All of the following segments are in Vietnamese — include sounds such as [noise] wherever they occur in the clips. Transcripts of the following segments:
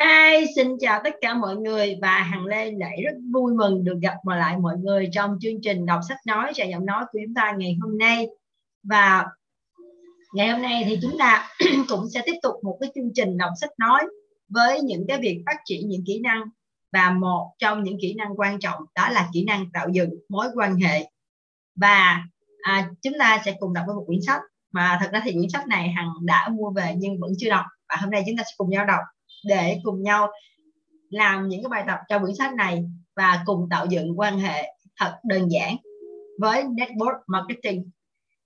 Hi, xin chào tất cả mọi người và Hằng Lê lại rất vui mừng được gặp lại mọi người trong chương trình đọc sách nói và giọng nói của chúng ta ngày hôm nay. Và ngày hôm nay thì chúng ta [clears throat] cũng sẽ tiếp tục một cái chương trình đọc sách nói với những cái việc phát triển những kỹ năng. Và một trong những kỹ năng quan trọng đó là kỹ năng tạo dựng mối quan hệ. Và à, chúng ta sẽ cùng đọc với một quyển sách. Mà thật ra thì quyển sách này hằng đã mua về nhưng vẫn chưa đọc. Và hôm nay chúng ta sẽ cùng nhau đọc để cùng nhau làm những cái bài tập cho quyển sách này và cùng tạo dựng quan hệ thật đơn giản với network marketing.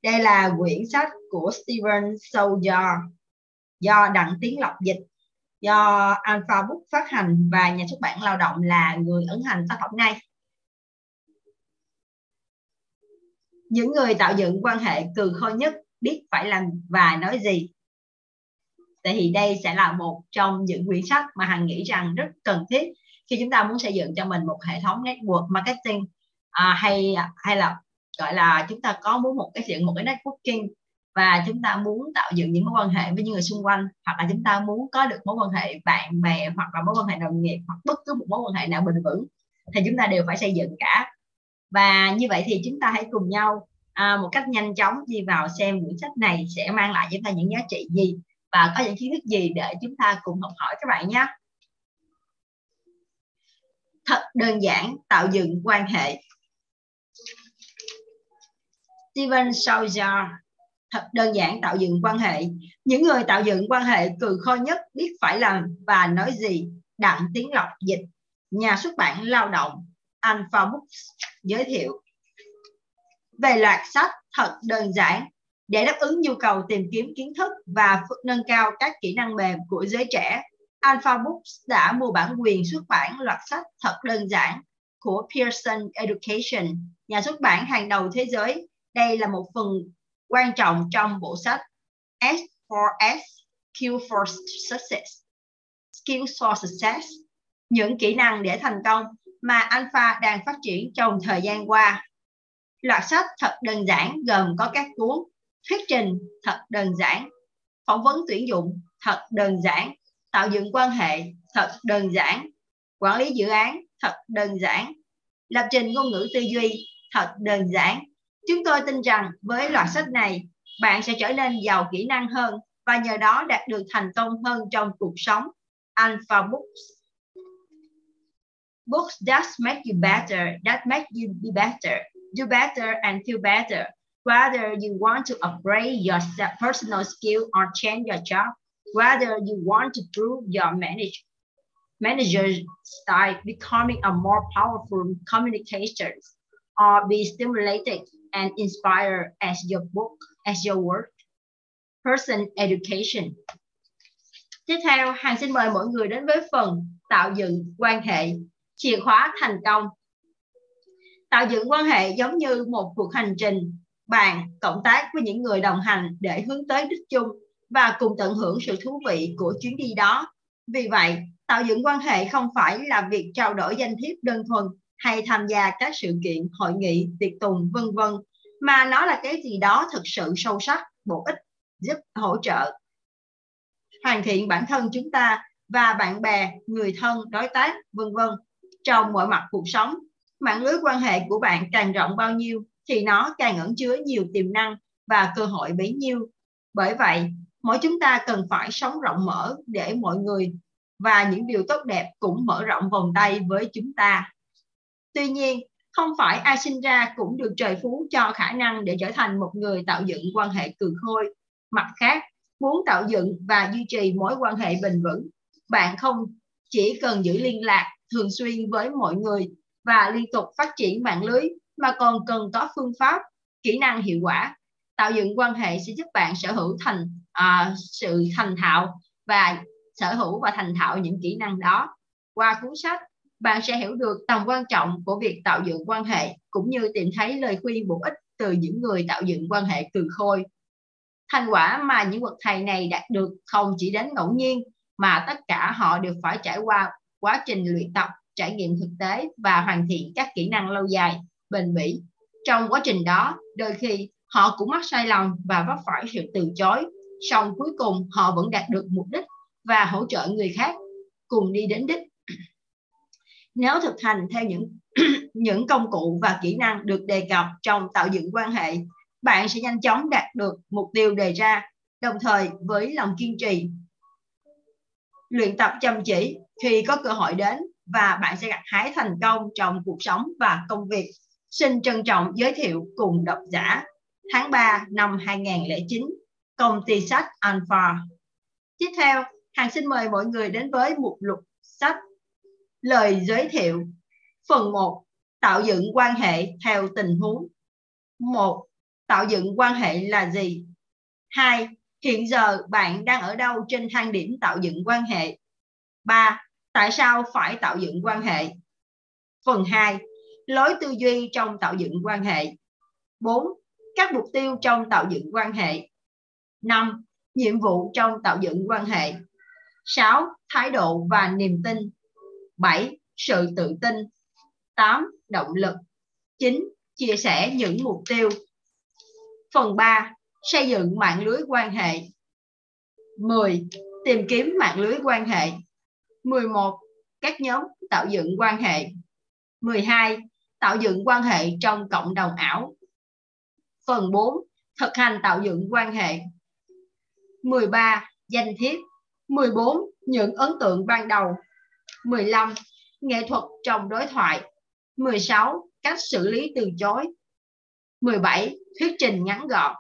Đây là quyển sách của Steven Soldier do Đặng Tiến Lộc dịch, do Alpha Book phát hành và nhà xuất bản lao động là người ấn hành tác phẩm này. Những người tạo dựng quan hệ cừ khôi nhất biết phải làm và nói gì thì đây sẽ là một trong những quyển sách mà hằng nghĩ rằng rất cần thiết khi chúng ta muốn xây dựng cho mình một hệ thống network marketing à, hay hay là gọi là chúng ta có muốn một cái chuyện một cái networking và chúng ta muốn tạo dựng những mối quan hệ với những người xung quanh hoặc là chúng ta muốn có được mối quan hệ bạn bè hoặc là mối quan hệ đồng nghiệp hoặc bất cứ một mối quan hệ nào bền vững thì chúng ta đều phải xây dựng cả. Và như vậy thì chúng ta hãy cùng nhau à, một cách nhanh chóng đi vào xem quyển sách này sẽ mang lại cho chúng ta những giá trị gì và có những kiến thức gì để chúng ta cùng học hỏi các bạn nhé. Thật đơn giản, tạo dựng quan hệ. Steven Sauer thật đơn giản, tạo dựng quan hệ. Những người tạo dựng quan hệ cừ khôi nhất biết phải làm và nói gì. Đặng tiến lộc, dịch. Nhà xuất bản lao động. Alpha Books giới thiệu. Về loạt sách, thật đơn giản để đáp ứng nhu cầu tìm kiếm kiến thức và nâng cao các kỹ năng mềm của giới trẻ. Alpha Books đã mua bản quyền xuất bản loạt sách thật đơn giản của Pearson Education, nhà xuất bản hàng đầu thế giới. Đây là một phần quan trọng trong bộ sách S for S, Q for Success, Skills for Success, những kỹ năng để thành công mà Alpha đang phát triển trong thời gian qua. Loạt sách thật đơn giản gồm có các cuốn thuyết trình thật đơn giản. Phỏng vấn tuyển dụng thật đơn giản. Tạo dựng quan hệ thật đơn giản. Quản lý dự án thật đơn giản. Lập trình ngôn ngữ tư duy thật đơn giản. Chúng tôi tin rằng với loạt sách này, bạn sẽ trở nên giàu kỹ năng hơn và nhờ đó đạt được thành công hơn trong cuộc sống. Alpha books. Books that make you better that make you be better. Do better and feel better. Whether you want to upgrade your personal skill or change your job, whether you want to prove your manage, manager style, becoming a more powerful communicator, or be stimulated and inspired as your book, as your work. Person education. Tiếp theo, Hàng xin mời mọi người đến với phần tạo dựng quan hệ, chìa khóa thành công. Tạo dựng quan hệ giống như một cuộc hành trình bạn cộng tác với những người đồng hành để hướng tới đích chung và cùng tận hưởng sự thú vị của chuyến đi đó. Vì vậy, tạo dựng quan hệ không phải là việc trao đổi danh thiếp đơn thuần hay tham gia các sự kiện, hội nghị, tiệc tùng, vân vân, mà nó là cái gì đó thực sự sâu sắc, bổ ích, giúp hỗ trợ hoàn thiện bản thân chúng ta và bạn bè, người thân, đối tác, vân vân trong mọi mặt cuộc sống. Mạng lưới quan hệ của bạn càng rộng bao nhiêu thì nó càng ẩn chứa nhiều tiềm năng và cơ hội bấy nhiêu. Bởi vậy, mỗi chúng ta cần phải sống rộng mở để mọi người và những điều tốt đẹp cũng mở rộng vòng tay với chúng ta. Tuy nhiên, không phải ai sinh ra cũng được trời phú cho khả năng để trở thành một người tạo dựng quan hệ cường khôi. Mặt khác, muốn tạo dựng và duy trì mối quan hệ bền vững, bạn không chỉ cần giữ liên lạc thường xuyên với mọi người và liên tục phát triển mạng lưới mà còn cần có phương pháp kỹ năng hiệu quả tạo dựng quan hệ sẽ giúp bạn sở hữu thành à, sự thành thạo và sở hữu và thành thạo những kỹ năng đó. Qua cuốn sách bạn sẽ hiểu được tầm quan trọng của việc tạo dựng quan hệ cũng như tìm thấy lời khuyên bổ ích từ những người tạo dựng quan hệ từ khôi. Thành quả mà những bậc thầy này đạt được không chỉ đến ngẫu nhiên mà tất cả họ đều phải trải qua quá trình luyện tập trải nghiệm thực tế và hoàn thiện các kỹ năng lâu dài bền bỉ. Trong quá trình đó, đôi khi họ cũng mắc sai lầm và vấp phải sự từ chối, song cuối cùng họ vẫn đạt được mục đích và hỗ trợ người khác. cùng đi đến đích. Nếu thực hành theo những [clears throat] những công cụ và kỹ năng được đề cập trong tạo dựng quan hệ, bạn sẽ nhanh chóng đạt được mục tiêu đề ra, đồng thời với lòng kiên trì. Luyện tập chăm chỉ khi có cơ hội đến và bạn sẽ gặt hái thành công trong cuộc sống và công việc. Xin trân trọng giới thiệu cùng độc giả tháng 3 năm 2009, công ty sách Alpha. Tiếp theo, Hàng xin mời mọi người đến với mục lục sách Lời giới thiệu Phần 1 Tạo dựng quan hệ theo tình huống 1. Tạo dựng quan hệ là gì? 2. Hiện giờ bạn đang ở đâu trên thang điểm tạo dựng quan hệ? 3. Tại sao phải tạo dựng quan hệ? Phần 2. Lối tư duy trong tạo dựng quan hệ. 4. Các mục tiêu trong tạo dựng quan hệ. 5. Nhiệm vụ trong tạo dựng quan hệ. 6. Thái độ và niềm tin. 7. Sự tự tin. 8. Động lực. 9. Chia sẻ những mục tiêu. Phần 3. Xây dựng mạng lưới quan hệ. 10. Tìm kiếm mạng lưới quan hệ. 11. Các nhóm tạo dựng quan hệ. 12. Tạo dựng quan hệ trong cộng đồng ảo. Phần 4. Thực hành tạo dựng quan hệ. 13. Danh thiếp 14. Những ấn tượng ban đầu 15. Nghệ thuật trong đối thoại 16. Cách xử lý từ chối 17. Thuyết trình ngắn gọn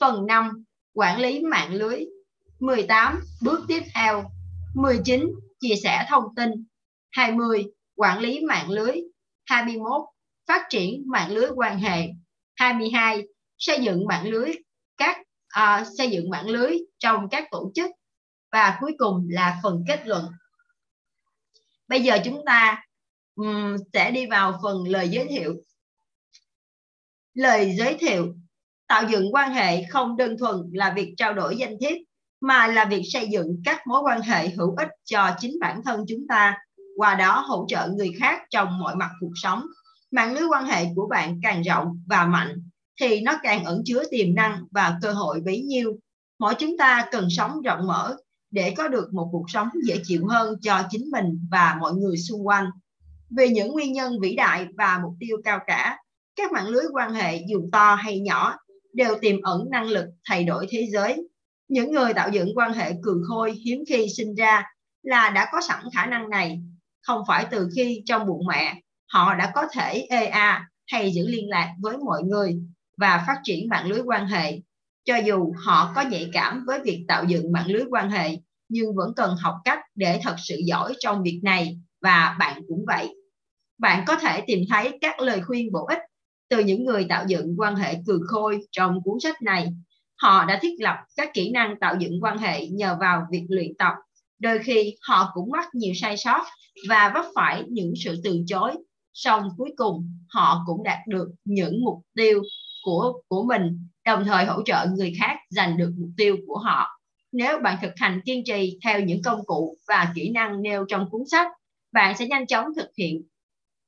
Phần 5. Quản lý mạng lưới 18. Bước tiếp theo 19. Chia sẻ thông tin 20. Quản lý mạng lưới 21. Phát triển mạng lưới quan hệ 22. Xây dựng mạng lưới các à, xây dựng mạng lưới trong các tổ chức và cuối cùng là phần kết luận bây giờ chúng ta um, sẽ đi vào phần lời giới thiệu lời giới thiệu tạo dựng quan hệ không đơn thuần là việc trao đổi danh thiếp mà là việc xây dựng các mối quan hệ hữu ích cho chính bản thân chúng ta qua đó hỗ trợ người khác trong mọi mặt cuộc sống mạng lưới quan hệ của bạn càng rộng và mạnh thì nó càng ẩn chứa tiềm năng và cơ hội bấy nhiêu mỗi chúng ta cần sống rộng mở để có được một cuộc sống dễ chịu hơn cho chính mình và mọi người xung quanh. Vì những nguyên nhân vĩ đại và mục tiêu cao cả, các mạng lưới quan hệ dù to hay nhỏ đều tiềm ẩn năng lực thay đổi thế giới. Những người tạo dựng quan hệ cường khôi hiếm khi sinh ra là đã có sẵn khả năng này, không phải từ khi trong bụng mẹ, họ đã có thể EA hay giữ liên lạc với mọi người và phát triển mạng lưới quan hệ. Cho dù họ có nhạy cảm với việc tạo dựng mạng lưới quan hệ, nhưng vẫn cần học cách để thật sự giỏi trong việc này, và bạn cũng vậy. Bạn có thể tìm thấy các lời khuyên bổ ích từ những người tạo dựng quan hệ cường khôi trong cuốn sách này. Họ đã thiết lập các kỹ năng tạo dựng quan hệ nhờ vào việc luyện tập đôi khi họ cũng mắc nhiều sai sót và vấp phải những sự từ chối. Song cuối cùng, họ cũng đạt được những mục tiêu của của mình, đồng thời hỗ trợ người khác giành được mục tiêu của họ. Nếu bạn thực hành kiên trì theo những công cụ và kỹ năng nêu trong cuốn sách, bạn sẽ nhanh chóng thực hiện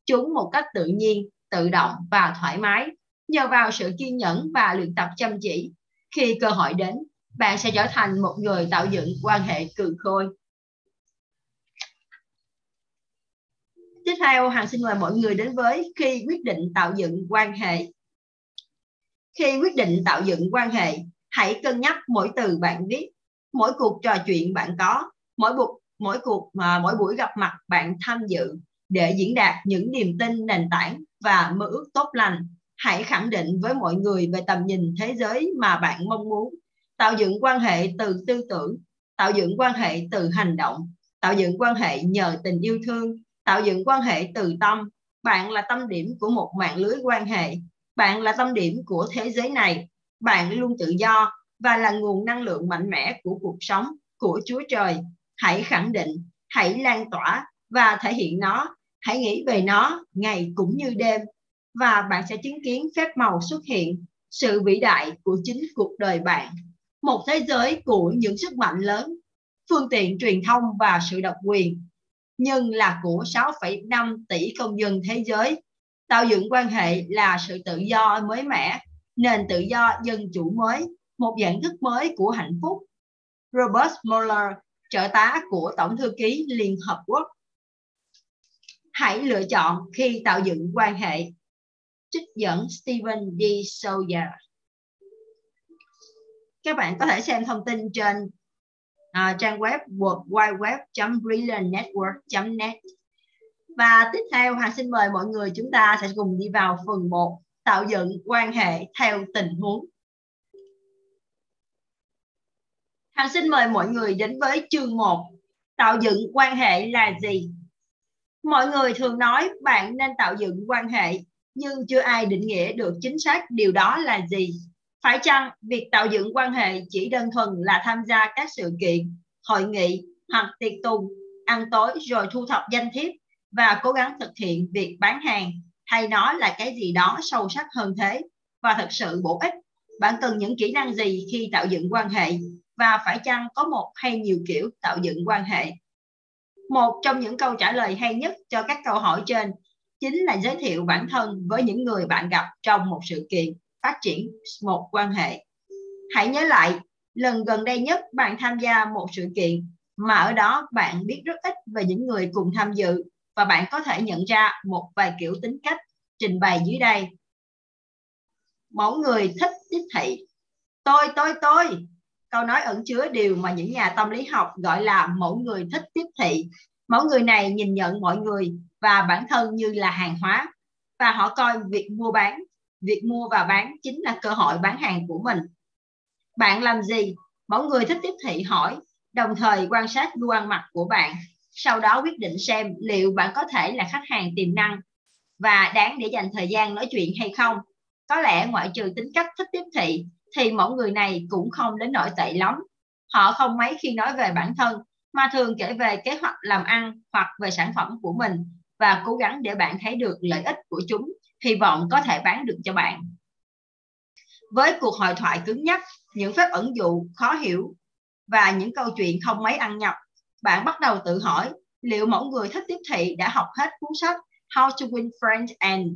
chúng một cách tự nhiên, tự động và thoải mái. Nhờ vào sự kiên nhẫn và luyện tập chăm chỉ, khi cơ hội đến, bạn sẽ trở thành một người tạo dựng quan hệ cường khôi. Tiếp theo hằng xin mời mọi người đến với khi quyết định tạo dựng quan hệ khi quyết định tạo dựng quan hệ, hãy cân nhắc mỗi từ bạn viết, mỗi cuộc trò chuyện bạn có, mỗi cuộc mỗi cuộc mà mỗi buổi gặp mặt bạn tham dự để diễn đạt những niềm tin nền tảng và mơ ước tốt lành. Hãy khẳng định với mọi người về tầm nhìn thế giới mà bạn mong muốn. Tạo dựng quan hệ từ tư tưởng, tạo dựng quan hệ từ hành động, tạo dựng quan hệ nhờ tình yêu thương, tạo dựng quan hệ từ tâm. Bạn là tâm điểm của một mạng lưới quan hệ bạn là tâm điểm của thế giới này. Bạn luôn tự do và là nguồn năng lượng mạnh mẽ của cuộc sống, của Chúa Trời. Hãy khẳng định, hãy lan tỏa và thể hiện nó. Hãy nghĩ về nó ngày cũng như đêm và bạn sẽ chứng kiến phép màu xuất hiện, sự vĩ đại của chính cuộc đời bạn. Một thế giới của những sức mạnh lớn, phương tiện truyền thông và sự độc quyền, nhưng là của 6,5 tỷ công dân thế giới tạo dựng quan hệ là sự tự do mới mẻ nền tự do dân chủ mới một dạng thức mới của hạnh phúc Robert Mueller trợ tá của Tổng thư ký Liên Hợp Quốc. Hãy lựa chọn khi tạo dựng quan hệ. Trích dẫn Stephen D. Sawyer. Các bạn có thể xem thông tin trên Ờ, trang web worldwideweb.brilliantnetwork.net và tiếp theo Hoàng xin mời mọi người chúng ta sẽ cùng đi vào phần 1 tạo dựng quan hệ theo tình huống. Hằng xin mời mọi người đến với chương 1. Tạo dựng quan hệ là gì? Mọi người thường nói bạn nên tạo dựng quan hệ, nhưng chưa ai định nghĩa được chính xác điều đó là gì. Phải chăng việc tạo dựng quan hệ chỉ đơn thuần là tham gia các sự kiện, hội nghị hoặc tiệc tùng, ăn tối rồi thu thập danh thiếp và cố gắng thực hiện việc bán hàng hay nó là cái gì đó sâu sắc hơn thế và thật sự bổ ích? Bạn cần những kỹ năng gì khi tạo dựng quan hệ? Và phải chăng có một hay nhiều kiểu tạo dựng quan hệ? Một trong những câu trả lời hay nhất cho các câu hỏi trên chính là giới thiệu bản thân với những người bạn gặp trong một sự kiện phát triển một quan hệ hãy nhớ lại lần gần đây nhất bạn tham gia một sự kiện mà ở đó bạn biết rất ít về những người cùng tham dự và bạn có thể nhận ra một vài kiểu tính cách trình bày dưới đây. Mẫu người thích tiếp thị. Tôi, tôi, tôi. Câu nói ẩn chứa điều mà những nhà tâm lý học gọi là mẫu người thích tiếp thị. Mẫu người này nhìn nhận mọi người và bản thân như là hàng hóa và họ coi việc mua bán, việc mua và bán chính là cơ hội bán hàng của mình. Bạn làm gì? Mẫu người thích tiếp thị hỏi, đồng thời quan sát gu ăn mặc của bạn sau đó quyết định xem liệu bạn có thể là khách hàng tiềm năng và đáng để dành thời gian nói chuyện hay không. Có lẽ ngoại trừ tính cách thích tiếp thị thì mẫu người này cũng không đến nỗi tệ lắm. Họ không mấy khi nói về bản thân mà thường kể về kế hoạch làm ăn hoặc về sản phẩm của mình và cố gắng để bạn thấy được lợi ích của chúng, hy vọng có thể bán được cho bạn. Với cuộc hội thoại cứng nhắc, những phép ẩn dụ khó hiểu và những câu chuyện không mấy ăn nhập bạn bắt đầu tự hỏi liệu mẫu người thích tiếp thị đã học hết cuốn sách How to Win Friends and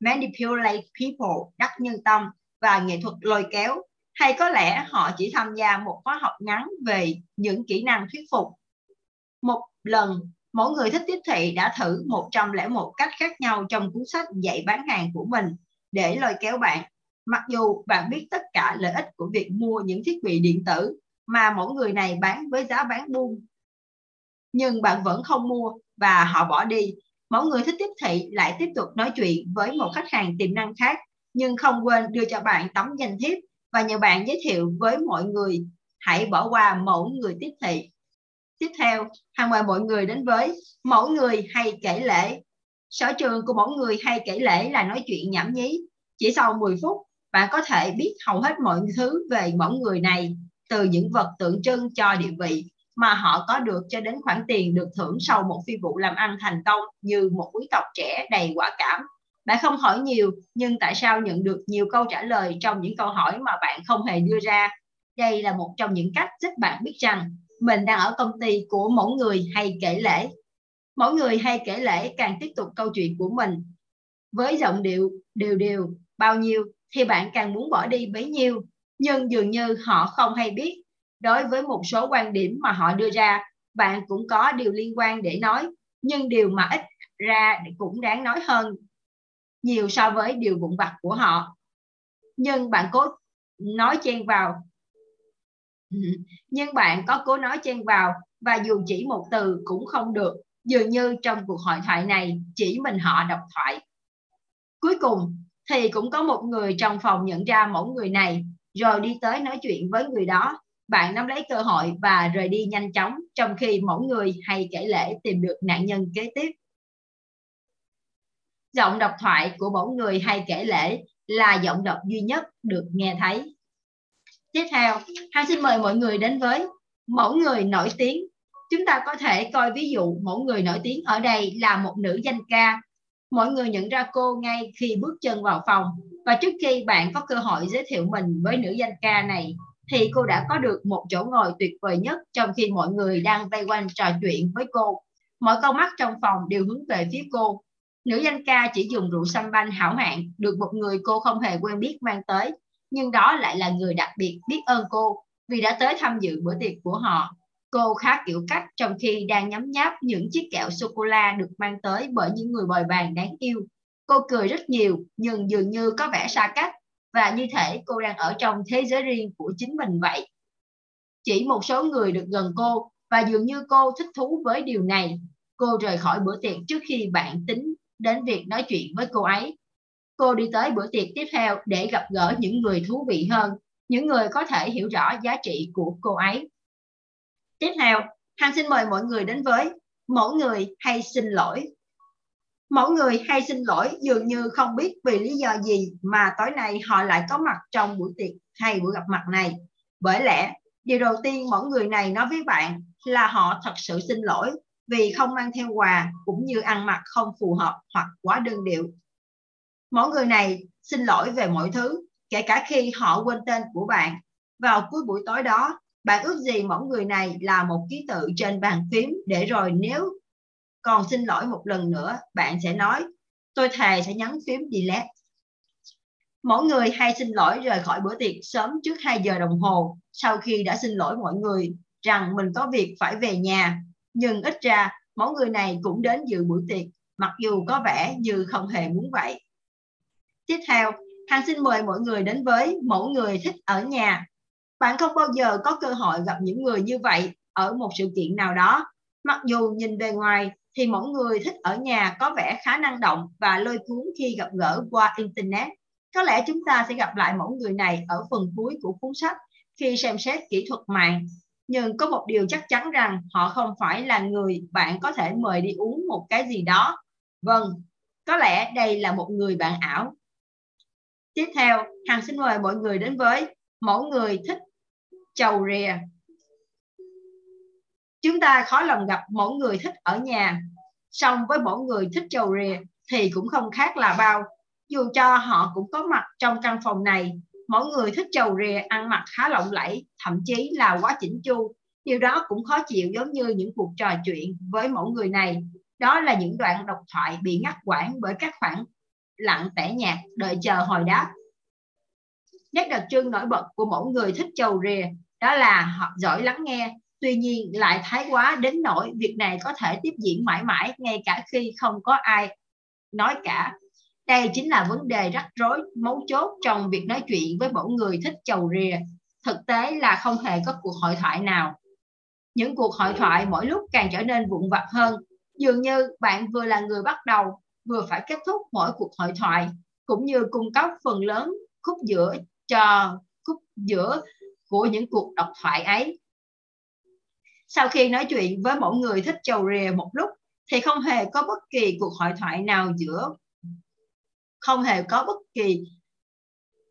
Manipulate People đắc nhân tâm và nghệ thuật lôi kéo hay có lẽ họ chỉ tham gia một khóa học ngắn về những kỹ năng thuyết phục. Một lần, mỗi người thích tiếp thị đã thử 101 cách khác nhau trong cuốn sách dạy bán hàng của mình để lôi kéo bạn. Mặc dù bạn biết tất cả lợi ích của việc mua những thiết bị điện tử mà mỗi người này bán với giá bán buôn, nhưng bạn vẫn không mua và họ bỏ đi. Mỗi người thích tiếp thị lại tiếp tục nói chuyện với một khách hàng tiềm năng khác, nhưng không quên đưa cho bạn tấm danh thiếp và nhờ bạn giới thiệu với mọi người hãy bỏ qua mẫu người tiếp thị. Tiếp theo, hàng mời mọi người đến với mẫu người hay kể lễ. Sở trường của mẫu người hay kể lễ là nói chuyện nhảm nhí. Chỉ sau 10 phút, bạn có thể biết hầu hết mọi thứ về mẫu người này, từ những vật tượng trưng cho địa vị mà họ có được cho đến khoản tiền được thưởng sau một phi vụ làm ăn thành công như một quý tộc trẻ đầy quả cảm. Bạn không hỏi nhiều, nhưng tại sao nhận được nhiều câu trả lời trong những câu hỏi mà bạn không hề đưa ra? Đây là một trong những cách giúp bạn biết rằng mình đang ở công ty của mỗi người hay kể lễ. Mỗi người hay kể lễ càng tiếp tục câu chuyện của mình. Với giọng điệu, đều đều, bao nhiêu, thì bạn càng muốn bỏ đi bấy nhiêu. Nhưng dường như họ không hay biết, đối với một số quan điểm mà họ đưa ra, bạn cũng có điều liên quan để nói. Nhưng điều mà ít ra cũng đáng nói hơn, nhiều so với điều vụn vặt của họ. Nhưng bạn cố nói chen vào [laughs] nhưng bạn có cố nói chen vào và dù chỉ một từ cũng không được dường như trong cuộc hội thoại này, chỉ mình họ độc thoại cuối cùng, thì cũng có một người trong phòng nhận ra mẫu người này, rồi đi tới nói chuyện với người đó bạn nắm lấy cơ hội và rời đi nhanh chóng, trong khi mỗi người hay kể lễ tìm được nạn nhân kế tiếp. Giọng độc thoại của mỗi người hay kể lễ là giọng đọc duy nhất được nghe thấy. Tiếp theo, Hằng xin mời mọi người đến với mẫu người nổi tiếng. Chúng ta có thể coi ví dụ mẫu người nổi tiếng ở đây là một nữ danh ca. Mọi người nhận ra cô ngay khi bước chân vào phòng và trước khi bạn có cơ hội giới thiệu mình với nữ danh ca này thì cô đã có được một chỗ ngồi tuyệt vời nhất trong khi mọi người đang vây quanh trò chuyện với cô. Mọi con mắt trong phòng đều hướng về phía cô. Nữ danh ca chỉ dùng rượu xăm banh hảo hạng được một người cô không hề quen biết mang tới, nhưng đó lại là người đặc biệt biết ơn cô vì đã tới tham dự bữa tiệc của họ. Cô khá kiểu cách trong khi đang nhấm nháp những chiếc kẹo sô-cô-la được mang tới bởi những người bồi bàn đáng yêu. Cô cười rất nhiều, nhưng dường như có vẻ xa cách và như thể cô đang ở trong thế giới riêng của chính mình vậy. Chỉ một số người được gần cô, và dường như cô thích thú với điều này. Cô rời khỏi bữa tiệc trước khi bạn tính đến việc nói chuyện với cô ấy. Cô đi tới bữa tiệc tiếp theo để gặp gỡ những người thú vị hơn, những người có thể hiểu rõ giá trị của cô ấy. Tiếp theo, Hằng xin mời mọi người đến với Mỗi người hay xin lỗi. Mỗi người hay xin lỗi dường như không biết vì lý do gì mà tối nay họ lại có mặt trong buổi tiệc hay buổi gặp mặt này. Bởi lẽ, điều đầu tiên mỗi người này nói với bạn là họ thật sự xin lỗi vì không mang theo quà cũng như ăn mặc không phù hợp hoặc quá đơn điệu. Mỗi người này xin lỗi về mọi thứ, kể cả khi họ quên tên của bạn. Vào cuối buổi tối đó, bạn ước gì mẫu người này là một ký tự trên bàn phím để rồi nếu còn xin lỗi một lần nữa, bạn sẽ nói tôi thề sẽ nhấn phím delete. Mỗi người hay xin lỗi rời khỏi bữa tiệc sớm trước 2 giờ đồng hồ sau khi đã xin lỗi mọi người rằng mình có việc phải về nhà. Nhưng ít ra mỗi người này cũng đến dự buổi tiệc mặc dù có vẻ như không hề muốn vậy. Tiếp theo, Hằng xin mời mọi người đến với mẫu người thích ở nhà bạn không bao giờ có cơ hội gặp những người như vậy ở một sự kiện nào đó. Mặc dù nhìn bề ngoài thì mẫu người thích ở nhà có vẻ khá năng động và lôi cuốn khi gặp gỡ qua Internet. Có lẽ chúng ta sẽ gặp lại mẫu người này ở phần cuối của cuốn sách khi xem xét kỹ thuật mạng. Nhưng có một điều chắc chắn rằng họ không phải là người bạn có thể mời đi uống một cái gì đó. Vâng, có lẽ đây là một người bạn ảo. Tiếp theo, Hằng xin mời mọi người đến với mẫu người thích chầu rìa chúng ta khó lòng gặp mỗi người thích ở nhà. Song với mỗi người thích chầu rìa thì cũng không khác là bao. Dù cho họ cũng có mặt trong căn phòng này mỗi người thích chầu rìa ăn mặc khá lộng lẫy thậm chí là quá chỉnh chu. Điều đó cũng khó chịu giống như những cuộc trò chuyện với mẫu người này. Đó là những đoạn độc thoại bị ngắt quãng bởi các khoảng lặng tẻ nhạt, đợi chờ hồi đáp. Nét đặc trưng nổi bật của mẫu người thích chầu rìa đó là họ giỏi lắng nghe. Tuy nhiên, lại thái quá đến nỗi việc này có thể tiếp diễn mãi mãi ngay cả khi không có ai nói cả. Đây chính là vấn đề rắc rối, mấu chốt trong việc nói chuyện với mẫu người thích chầu rìa. Thực tế là không hề có cuộc hội thoại nào. Những cuộc hội thoại mỗi lúc càng trở nên vụn vặt hơn. Dường như bạn vừa là người bắt đầu vừa phải kết thúc mỗi cuộc hội thoại cũng như cung cấp phần lớn khúc giữa cho khúc giữa của những cuộc độc thoại ấy. Sau khi nói chuyện với mỗi người thích chầu rìa một lúc thì không hề có bất kỳ cuộc hội thoại nào giữa không hề có bất kỳ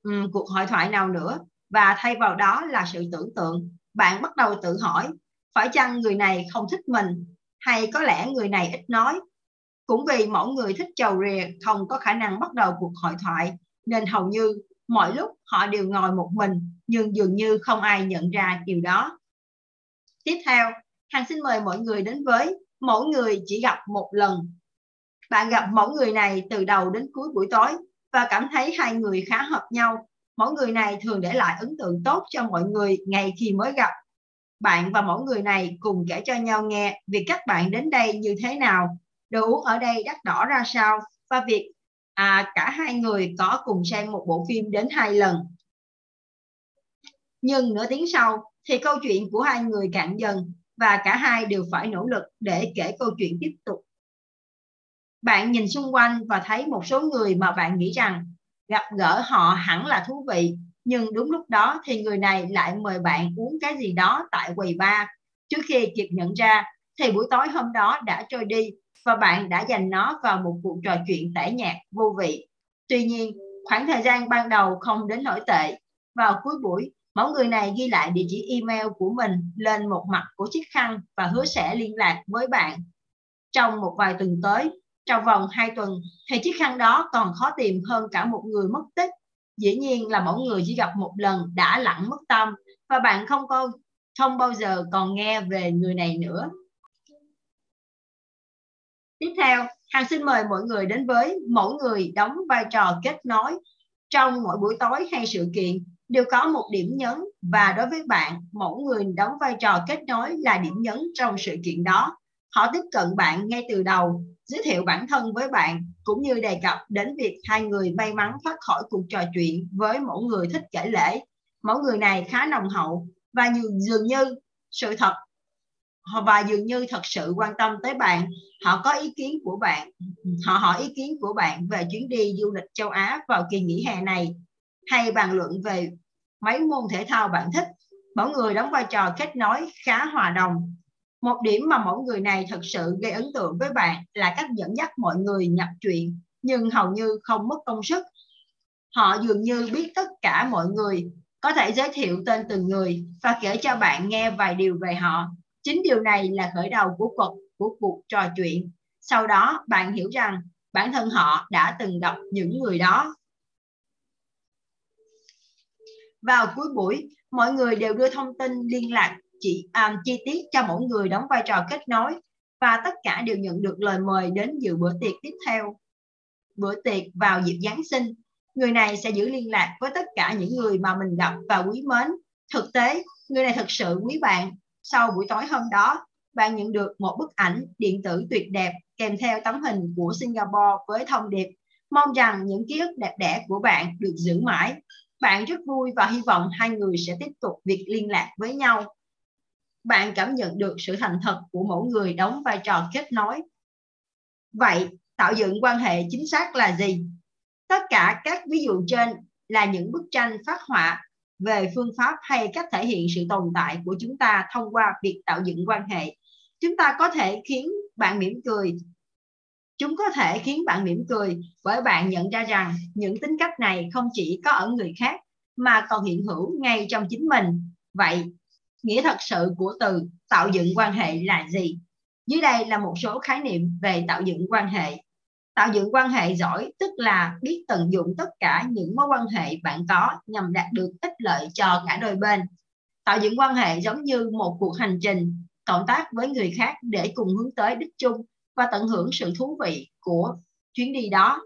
um, cuộc hội thoại nào nữa. Và thay vào đó là sự tưởng tượng. Bạn bắt đầu tự hỏi phải chăng người này không thích mình hay có lẽ người này ít nói? Cũng vì mỗi người thích chầu rìa không có khả năng bắt đầu cuộc hội thoại nên hầu như mọi lúc họ đều ngồi một mình nhưng dường như không ai nhận ra điều đó. Tiếp theo, Hằng xin mời mọi người đến với mỗi người chỉ gặp một lần. Bạn gặp mỗi người này từ đầu đến cuối buổi tối và cảm thấy hai người khá hợp nhau. Mỗi người này thường để lại ấn tượng tốt cho mọi người ngay khi mới gặp. Bạn và mỗi người này cùng kể cho nhau nghe việc các bạn đến đây như thế nào, đồ uống ở đây đắt đỏ ra sao và việc à, cả hai người có cùng xem một bộ phim đến hai lần. Nhưng nửa tiếng sau thì câu chuyện của hai người cạn dần và cả hai đều phải nỗ lực để kể câu chuyện tiếp tục. Bạn nhìn xung quanh và thấy một số người mà bạn nghĩ rằng gặp gỡ họ hẳn là thú vị, nhưng đúng lúc đó thì người này lại mời bạn uống cái gì đó tại quầy bar. Trước khi kịp nhận ra thì buổi tối hôm đó đã trôi đi và bạn đã dành nó vào một cuộc trò chuyện tẻ nhạt vô vị. Tuy nhiên, khoảng thời gian ban đầu không đến nổi tệ. Vào cuối buổi, mẫu người này ghi lại địa chỉ email của mình lên một mặt của chiếc khăn và hứa sẽ liên lạc với bạn. Trong một vài tuần tới, trong vòng 2 tuần, thì chiếc khăn đó còn khó tìm hơn cả một người mất tích. Dĩ nhiên là mẫu người chỉ gặp một lần đã lặng mất tâm và bạn không có không bao giờ còn nghe về người này nữa. Tiếp theo, Hằng xin mời mọi người đến với mỗi người đóng vai trò kết nối trong mỗi buổi tối hay sự kiện đều có một điểm nhấn và đối với bạn, mỗi người đóng vai trò kết nối là điểm nhấn trong sự kiện đó. Họ tiếp cận bạn ngay từ đầu, giới thiệu bản thân với bạn cũng như đề cập đến việc hai người may mắn thoát khỏi cuộc trò chuyện với mỗi người thích kể lễ. Mỗi người này khá nồng hậu và dường như sự thật và dường như thật sự quan tâm tới bạn. Họ có ý kiến của bạn. Họ hỏi ý kiến của bạn về chuyến đi du lịch châu Á vào kỳ nghỉ hè này. Hay bàn luận về mấy môn thể thao bạn thích. Mỗi người đóng vai trò kết nối khá hòa đồng. Một điểm mà mỗi người này thật sự gây ấn tượng với bạn là cách dẫn dắt mọi người nhập chuyện, nhưng hầu như không mất công sức. Họ dường như biết tất cả mọi người, có thể giới thiệu tên từng người và kể cho bạn nghe vài điều về họ. Chính điều này là khởi đầu của cuộc của cuộc trò chuyện. Sau đó bạn hiểu rằng bản thân họ đã từng gặp những người đó. Vào cuối buổi, mọi người đều đưa thông tin liên lạc chỉ um, à, chi tiết cho mỗi người đóng vai trò kết nối và tất cả đều nhận được lời mời đến dự bữa tiệc tiếp theo. Bữa tiệc vào dịp Giáng sinh, người này sẽ giữ liên lạc với tất cả những người mà mình gặp và quý mến. Thực tế, người này thật sự quý bạn sau buổi tối hôm đó, bạn nhận được một bức ảnh điện tử tuyệt đẹp kèm theo tấm hình của Singapore với thông điệp mong rằng những ký ức đẹp đẽ của bạn được giữ mãi. Bạn rất vui và hy vọng hai người sẽ tiếp tục việc liên lạc với nhau. Bạn cảm nhận được sự thành thật của mỗi người đóng vai trò kết nối. Vậy, tạo dựng quan hệ chính xác là gì? Tất cả các ví dụ trên là những bức tranh phát họa về phương pháp hay cách thể hiện sự tồn tại của chúng ta thông qua việc tạo dựng quan hệ. Chúng ta có thể khiến bạn mỉm cười. Chúng có thể khiến bạn mỉm cười bởi bạn nhận ra rằng những tính cách này không chỉ có ở người khác mà còn hiện hữu ngay trong chính mình. Vậy, nghĩa thật sự của từ tạo dựng quan hệ là gì? Dưới đây là một số khái niệm về tạo dựng quan hệ tạo dựng quan hệ giỏi, tức là biết tận dụng tất cả những mối quan hệ bạn có nhằm đạt được ích lợi cho cả đôi bên. Tạo dựng quan hệ giống như một cuộc hành trình, cộng tác với người khác để cùng hướng tới đích chung và tận hưởng sự thú vị của chuyến đi đó.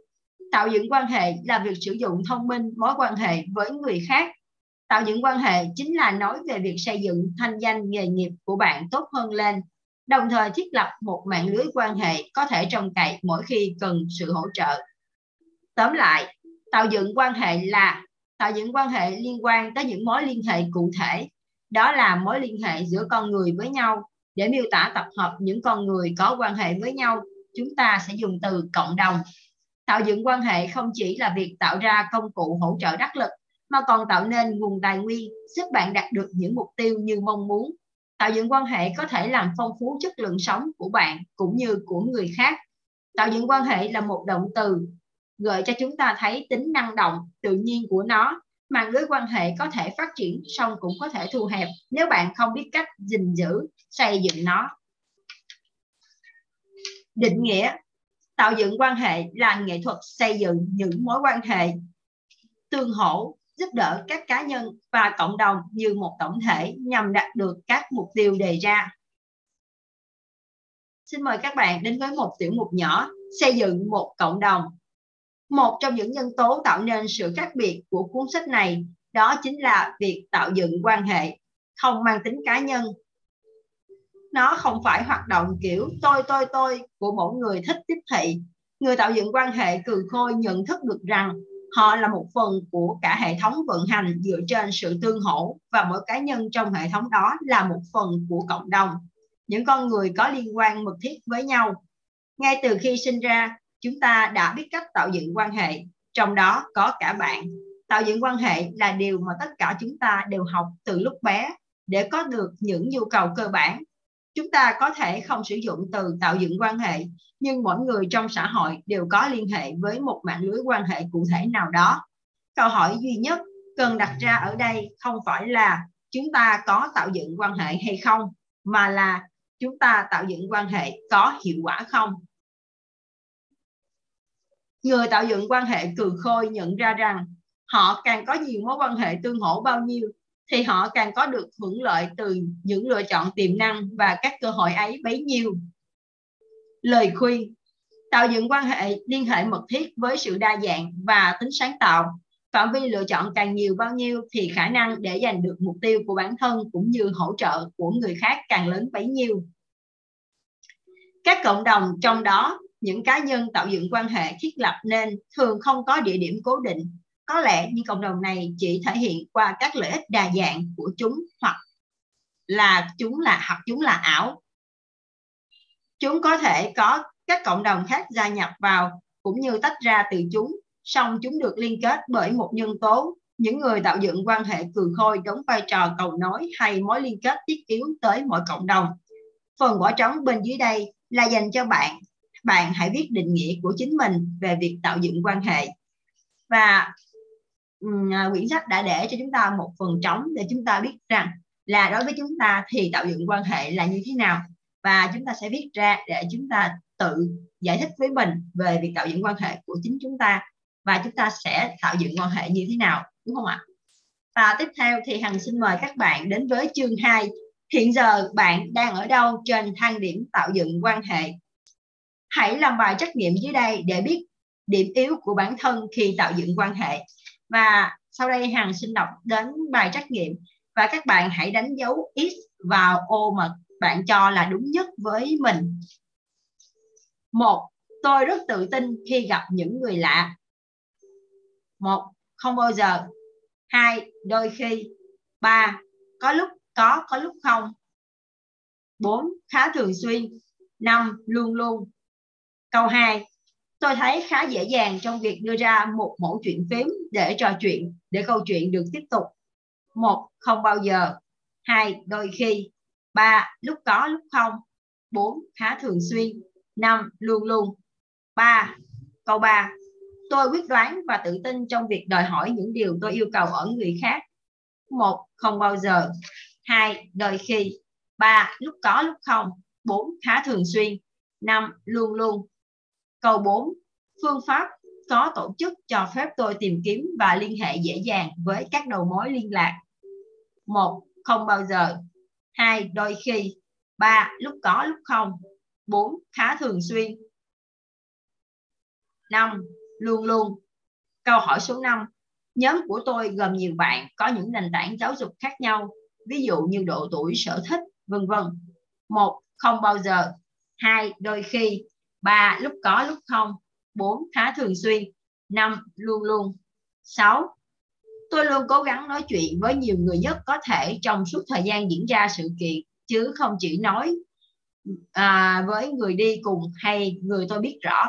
Tạo dựng quan hệ là việc sử dụng thông minh mối quan hệ với người khác. Tạo dựng quan hệ chính là nói về việc xây dựng thanh danh nghề nghiệp của bạn tốt hơn lên đồng thời thiết lập một mạng lưới quan hệ có thể trông cậy mỗi khi cần sự hỗ trợ. Tóm lại, tạo dựng quan hệ là tạo dựng quan hệ liên quan tới những mối liên hệ cụ thể. Đó là mối liên hệ giữa con người với nhau. Để miêu tả tập hợp những con người có quan hệ với nhau, chúng ta sẽ dùng từ cộng đồng. Tạo dựng quan hệ không chỉ là việc tạo ra công cụ hỗ trợ đắc lực, mà còn tạo nên nguồn tài nguyên giúp bạn đạt được những mục tiêu như mong muốn tạo dựng quan hệ có thể làm phong phú chất lượng sống của bạn cũng như của người khác. Tạo dựng quan hệ là một động từ gợi cho chúng ta thấy tính năng động, tự nhiên của nó mạng lưới quan hệ có thể phát triển song cũng có thể thu hẹp nếu bạn không biết cách gìn giữ, xây dựng nó. Định nghĩa. Tạo dựng quan hệ là nghệ thuật xây dựng những mối quan hệ tương hỗ giúp đỡ các cá nhân và cộng đồng như một tổng thể nhằm đạt được các mục tiêu đề ra. Xin mời các bạn đến với một tiểu mục nhỏ, xây dựng một cộng đồng. Một trong những nhân tố tạo nên sự khác biệt của cuốn sách này đó chính là việc tạo dựng quan hệ, không mang tính cá nhân. Nó không phải hoạt động kiểu tôi tôi tôi của mỗi người thích tiếp thị. Người tạo dựng quan hệ cừ khôi nhận thức được rằng họ là một phần của cả hệ thống vận hành dựa trên sự tương hỗ và mỗi cá nhân trong hệ thống đó là một phần của cộng đồng. Những con người có liên quan mật thiết với nhau. Ngay từ khi sinh ra, chúng ta đã biết cách tạo dựng quan hệ. Trong đó có cả bạn. Tạo dựng quan hệ là điều mà tất cả chúng ta đều học từ lúc bé để có được những nhu cầu cơ bản chúng ta có thể không sử dụng từ tạo dựng quan hệ, nhưng mỗi người trong xã hội đều có liên hệ với một mạng lưới quan hệ cụ thể nào đó. Câu hỏi duy nhất cần đặt ra ở đây không phải là chúng ta có tạo dựng quan hệ hay không, mà là chúng ta tạo dựng quan hệ có hiệu quả không? Người tạo dựng quan hệ cừ khôi nhận ra rằng họ càng có nhiều mối quan hệ tương hỗ bao nhiêu thì họ càng có được hưởng lợi từ những lựa chọn tiềm năng và các cơ hội ấy bấy nhiêu. Lời khuyên, Tạo dựng quan hệ, liên hệ mật thiết với sự đa dạng và tính sáng tạo. phạm vi lựa chọn càng nhiều bao nhiêu thì khả năng để giành được mục tiêu của bản thân cũng như hỗ trợ của người khác càng lớn bấy nhiêu các cộng đồng trong đó, những cá nhân tạo dựng quan hệ thiết lập nên thường không có địa điểm cố định có lẽ những cộng đồng này chỉ thể hiện qua các lợi ích đa dạng của chúng hoặc là chúng là, hoặc chúng là ảo. Chúng có thể có các cộng đồng khác gia nhập vào cũng như tách ra từ chúng, song chúng được liên kết bởi một nhân tố. Những người tạo dựng quan hệ cường khôi đóng vai trò cầu nối hay mối liên kết thiết yếu tới mọi cộng đồng. Phần quả trống bên dưới đây là dành cho bạn. Bạn hãy viết định nghĩa của chính mình về việc tạo dựng quan hệ. Và À, quyển sách đã để cho chúng ta một phần trống để chúng ta biết rằng là đối với chúng ta thì tạo dựng quan hệ là như thế nào. Và chúng ta sẽ viết ra để chúng ta tự giải thích với mình về việc tạo dựng quan hệ của chính chúng ta. Và chúng ta sẽ tạo dựng quan hệ như thế nào, đúng không ạ? Và tiếp theo thì hằng xin mời các bạn đến với chương 2 hiện giờ bạn đang ở đâu trên thang điểm tạo dựng quan hệ? Hãy làm bài trắc nghiệm dưới đây để biết điểm yếu của bản thân khi tạo dựng quan hệ và sau đây hằng xin đọc đến bài trắc nghiệm. Và các bạn hãy đánh dấu x vào ô mà bạn cho là đúng nhất với mình. Một, tôi rất tự tin khi gặp những người lạ. Một, không bao giờ. Hai, đôi khi. Ba, có lúc có có lúc không. Bốn, khá thường xuyên. Năm, luôn luôn. Câu 2 tôi thấy khá dễ dàng trong việc đưa ra một mẫu chuyện phím để trò chuyện, để câu chuyện được tiếp tục. Một, không bao giờ. Hai, đôi khi. Ba, lúc có, lúc không. Bốn, khá thường xuyên. Năm, luôn luôn. Ba, câu ba. Tôi quyết đoán và tự tin trong việc đòi hỏi những điều tôi yêu cầu ở người khác. Một, không bao giờ. Hai, đôi khi. Ba, lúc có, lúc không. Bốn, khá thường xuyên. Năm, luôn luôn câu 4 phương pháp có tổ chức cho phép tôi tìm kiếm và liên hệ dễ dàng với các đầu mối liên lạc. Một, không bao giờ. Hai, đôi khi. Ba, lúc có, lúc không. Bốn, khá thường xuyên. Năm, luôn luôn. Câu hỏi số 5 nhóm của tôi gồm nhiều bạn có những nền tảng giáo dục khác nhau, ví dụ như độ tuổi, sở thích, vân vân. Một, không bao giờ. Hai, đôi khi ba lúc có lúc không. 4. Khá thường xuyên. 5. Luôn luôn. 6. Tôi luôn cố gắng nói chuyện với nhiều người nhất có thể trong suốt thời gian diễn ra sự kiện chứ không chỉ nói à, với người đi cùng hay người tôi biết rõ.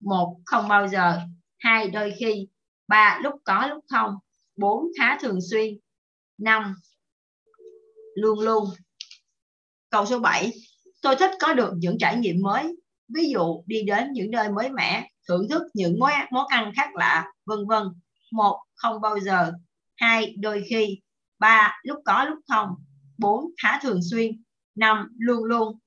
Một không bao giờ. Hai đôi khi. Ba lúc có lúc không. Bốn khá thường xuyên. Năm luôn luôn. Câu số 7 tôi thích có được những trải nghiệm mới ví dụ đi đến những nơi mới mẻ thưởng thức những món, món ăn khác lạ vân vân. Một không bao giờ. Hai đôi khi. Ba lúc có lúc không. Bốn khá thường xuyên. Năm luôn luôn.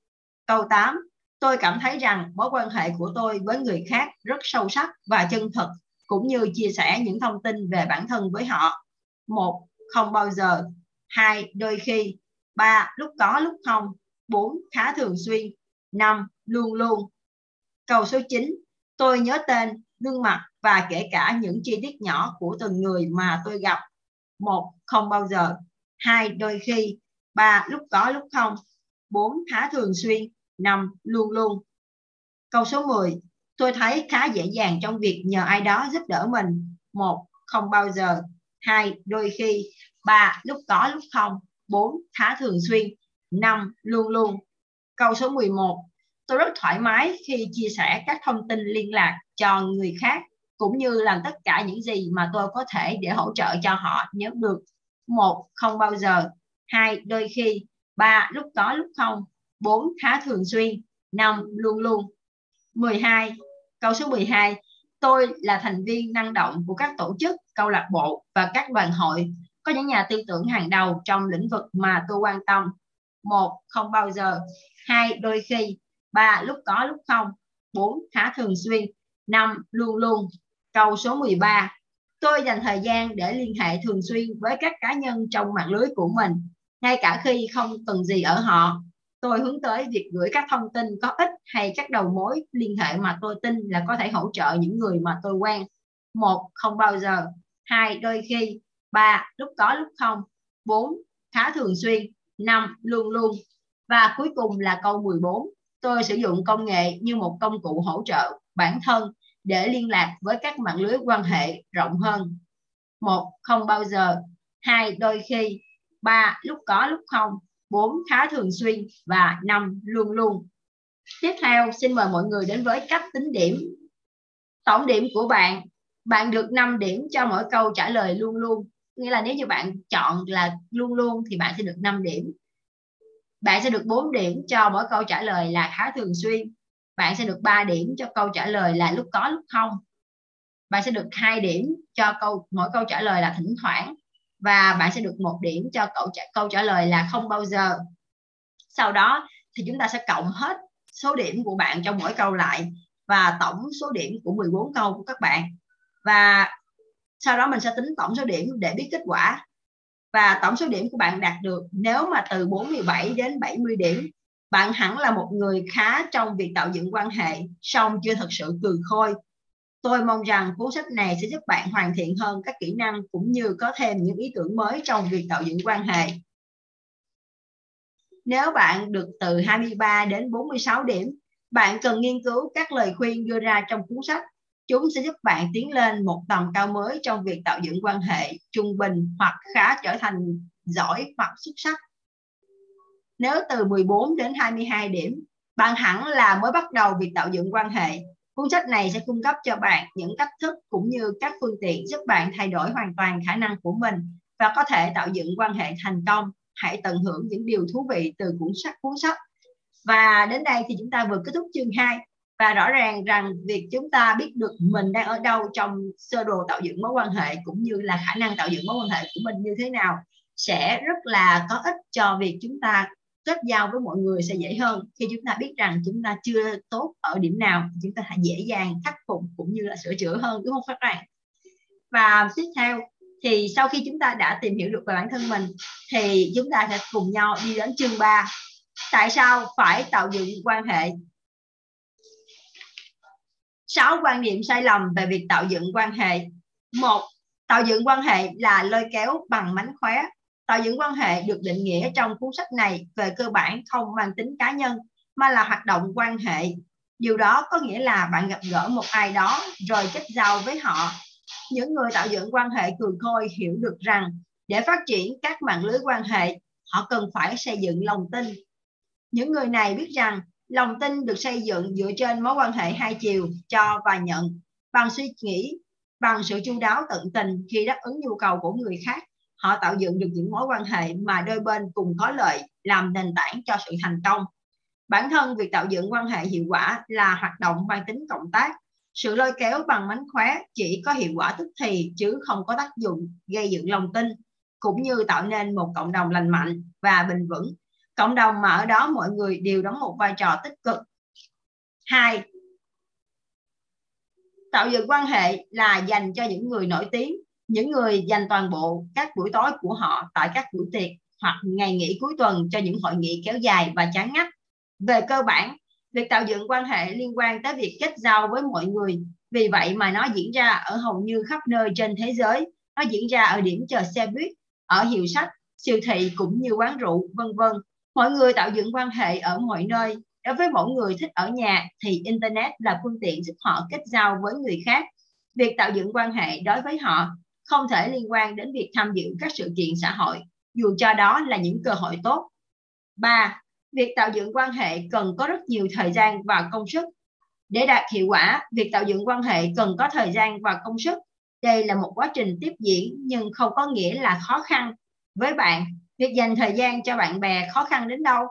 Câu 8 tôi cảm thấy rằng mối quan hệ của tôi với người khác rất sâu sắc và chân thực cũng như chia sẻ những thông tin về bản thân với họ. Một không bao giờ. Hai đôi khi. Ba lúc có lúc không. Bốn khá thường xuyên. Năm luôn luôn Câu số 9, tôi nhớ tên, gương mặt và kể cả những chi tiết nhỏ của từng người mà tôi gặp. Một, không bao giờ. Hai, đôi khi. Ba, lúc có lúc không. Bốn, khá thường xuyên. Năm, luôn luôn. Câu số 10, tôi thấy khá dễ dàng trong việc nhờ ai đó giúp đỡ mình. Một, không bao giờ. Hai, đôi khi. Ba, lúc có lúc không. Bốn, khá thường xuyên. Năm, luôn luôn. Câu số 11, tôi rất thoải mái khi chia sẻ các thông tin liên lạc cho người khác, cũng như làm tất cả những gì mà tôi có thể để hỗ trợ cho họ nếu được. Một, không bao giờ. Hai, đôi khi. Ba, lúc có lúc không. Bốn, khá thường xuyên. Năm, luôn luôn. 12 câu số 12 tôi là thành viên năng động của các tổ chức, câu lạc bộ và các đoàn hội. Có những nhà tư tưởng hàng đầu trong lĩnh vực mà tôi quan tâm. Một, không bao giờ. Hai, đôi khi ba, lúc có, lúc không. Bốn, khá thường xuyên. Năm, luôn luôn. Câu số 13 tôi dành thời gian để liên hệ thường xuyên với các cá nhân trong mạng lưới của mình, ngay cả khi không cần gì ở họ. Tôi hướng tới việc gửi các thông tin có ích hay các đầu mối liên hệ mà tôi tin là có thể hỗ trợ những người mà tôi quen. Một, không bao giờ. Hai, đôi khi. Ba, lúc có, lúc không. Bốn, khá thường xuyên. Năm, luôn luôn. Và cuối cùng là câu 14 tôi sử dụng công nghệ như một công cụ hỗ trợ bản thân để liên lạc với các mạng lưới quan hệ rộng hơn. Một, không bao giờ. Hai, đôi khi. Ba, lúc có, lúc không. Bốn, khá thường xuyên. Và năm, luôn luôn. Tiếp theo, xin mời mọi người đến với cách tính điểm, tổng điểm của bạn. Bạn được 5 điểm cho mỗi câu trả lời luôn luôn. Nghĩa là nếu như bạn chọn là luôn luôn thì bạn sẽ được 5 điểm bạn sẽ được 4 điểm cho mỗi câu trả lời là khá thường xuyên. Bạn sẽ được 3 điểm cho câu trả lời là lúc có lúc không. Bạn sẽ được 2 điểm cho câu mỗi câu trả lời là thỉnh thoảng. Và bạn sẽ được một điểm cho câu trả, câu trả lời là không bao giờ. Sau đó thì chúng ta sẽ cộng hết số điểm của bạn trong mỗi câu lại và tổng số điểm của 14 câu của các bạn. Và sau đó mình sẽ tính tổng số điểm để biết kết quả và tổng số điểm của bạn đạt được, nếu mà từ 47 đến 70 điểm, bạn hẳn là một người khá trong việc tạo dựng quan hệ, song chưa thật sự cường khôi. Tôi mong rằng cuốn sách này sẽ giúp bạn hoàn thiện hơn các kỹ năng cũng như có thêm những ý tưởng mới trong việc tạo dựng quan hệ. Nếu bạn được từ 23 đến 46 điểm, bạn cần nghiên cứu các lời khuyên đưa ra trong cuốn sách chúng sẽ giúp bạn tiến lên một tầm cao mới trong việc tạo dựng quan hệ trung bình hoặc khá trở thành giỏi hoặc xuất sắc nếu từ 14 đến 22 điểm, bạn hẳn là mới bắt đầu việc tạo dựng quan hệ. Cuốn sách này sẽ cung cấp cho bạn những cách thức cũng như các phương tiện giúp bạn thay đổi hoàn toàn khả năng của mình và có thể tạo dựng quan hệ thành công. Hãy tận hưởng những điều thú vị từ cuốn sách cuốn sách. Và đến đây thì chúng ta vừa kết thúc chương 2 và rõ ràng rằng việc chúng ta biết được mình đang ở đâu trong sơ đồ tạo dựng mối quan hệ cũng như là khả năng tạo dựng mối quan hệ của mình như thế nào sẽ rất là có ích cho việc chúng ta kết giao với mọi người sẽ dễ hơn. Khi chúng ta biết rằng chúng ta chưa tốt ở điểm nào chúng ta hãy dễ dàng khắc phục cũng như là sửa chữa hơn, đúng không các bạn? Và tiếp theo, thì sau khi chúng ta đã tìm hiểu được về bản thân mình, thì chúng ta sẽ cùng nhau đi đến chương 3 tại sao phải tạo dựng quan hệ? Sáu quan niệm sai lầm về việc tạo dựng quan hệ. Một, tạo dựng quan hệ là lôi kéo bằng mánh khóe. Tạo dựng quan hệ được định nghĩa trong cuốn sách này về cơ bản không mang tính cá nhân, mà là hoạt động quan hệ. Điều đó có nghĩa là bạn gặp gỡ một ai đó rồi kết giao với họ. Những người tạo dựng quan hệ cường khôi hiểu được rằng để phát triển các mạng lưới quan hệ, họ cần phải xây dựng lòng tin. Những người này biết rằng lòng tin được xây dựng dựa trên mối quan hệ hai chiều, cho và nhận. Bằng suy nghĩ, bằng sự chu đáo tận tình khi đáp ứng nhu cầu của người khác, họ tạo dựng được những mối quan hệ mà đôi bên cùng có lợi, làm nền tảng cho sự thành công. Bản thân, việc tạo dựng quan hệ hiệu quả là hoạt động mang tính cộng tác. Sự lôi kéo bằng mánh khóe chỉ có hiệu quả tức thì, chứ không có tác dụng gây dựng lòng tin, cũng như tạo nên một cộng đồng lành mạnh và bình vững cộng đồng mà ở đó mọi người đều đóng một vai trò tích cực hai tạo dựng quan hệ là dành cho những người nổi tiếng những người dành toàn bộ các buổi tối của họ tại các buổi tiệc hoặc ngày nghỉ cuối tuần cho những hội nghị kéo dài và chán ngắt. Về cơ bản, việc tạo dựng quan hệ liên quan tới việc kết giao với mọi người. Vì vậy mà nó diễn ra ở hầu như khắp nơi trên thế giới. Nó diễn ra ở điểm chờ xe buýt, ở hiệu sách, siêu thị cũng như quán rượu, vân vân. Mọi người tạo dựng quan hệ ở mọi nơi. Đối với mỗi người thích ở nhà thì Internet là phương tiện giúp họ kết giao với người khác. Việc tạo dựng quan hệ đối với họ không thể liên quan đến việc tham dự các sự kiện xã hội, dù cho đó là những cơ hội tốt. 3. Việc tạo dựng quan hệ cần có rất nhiều thời gian và công sức. Để đạt hiệu quả, việc tạo dựng quan hệ cần có thời gian và công sức. Đây là một quá trình tiếp diễn nhưng không có nghĩa là khó khăn. Với bạn, việc dành thời gian cho bạn bè khó khăn đến đâu?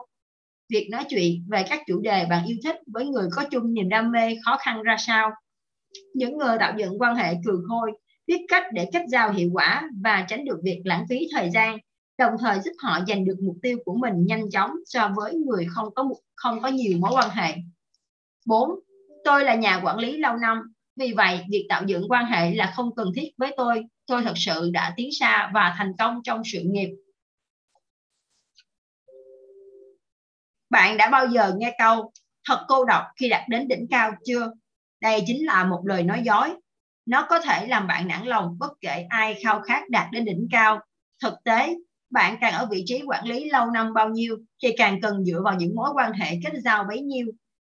Việc nói chuyện về các chủ đề bạn yêu thích với người có chung niềm đam mê khó khăn ra sao? Những người tạo dựng quan hệ cường khôi biết cách để kết giao hiệu quả và tránh được việc lãng phí thời gian, đồng thời giúp họ giành được mục tiêu của mình nhanh chóng so với người không có không có nhiều mối quan hệ 4. Tôi là nhà quản lý lâu năm, vì vậy việc tạo dựng quan hệ là không cần thiết với tôi tôi thật sự đã tiến xa và thành công trong sự nghiệp bạn đã bao giờ nghe câu thật cô độc khi đạt đến đỉnh cao chưa đây chính là một lời nói dối Nó có thể làm bạn nản lòng bất kể ai khao khát đạt đến đỉnh cao. Thực tế, bạn càng ở vị trí quản lý lâu năm bao nhiêu thì càng cần dựa vào những mối quan hệ kết giao bấy nhiêu.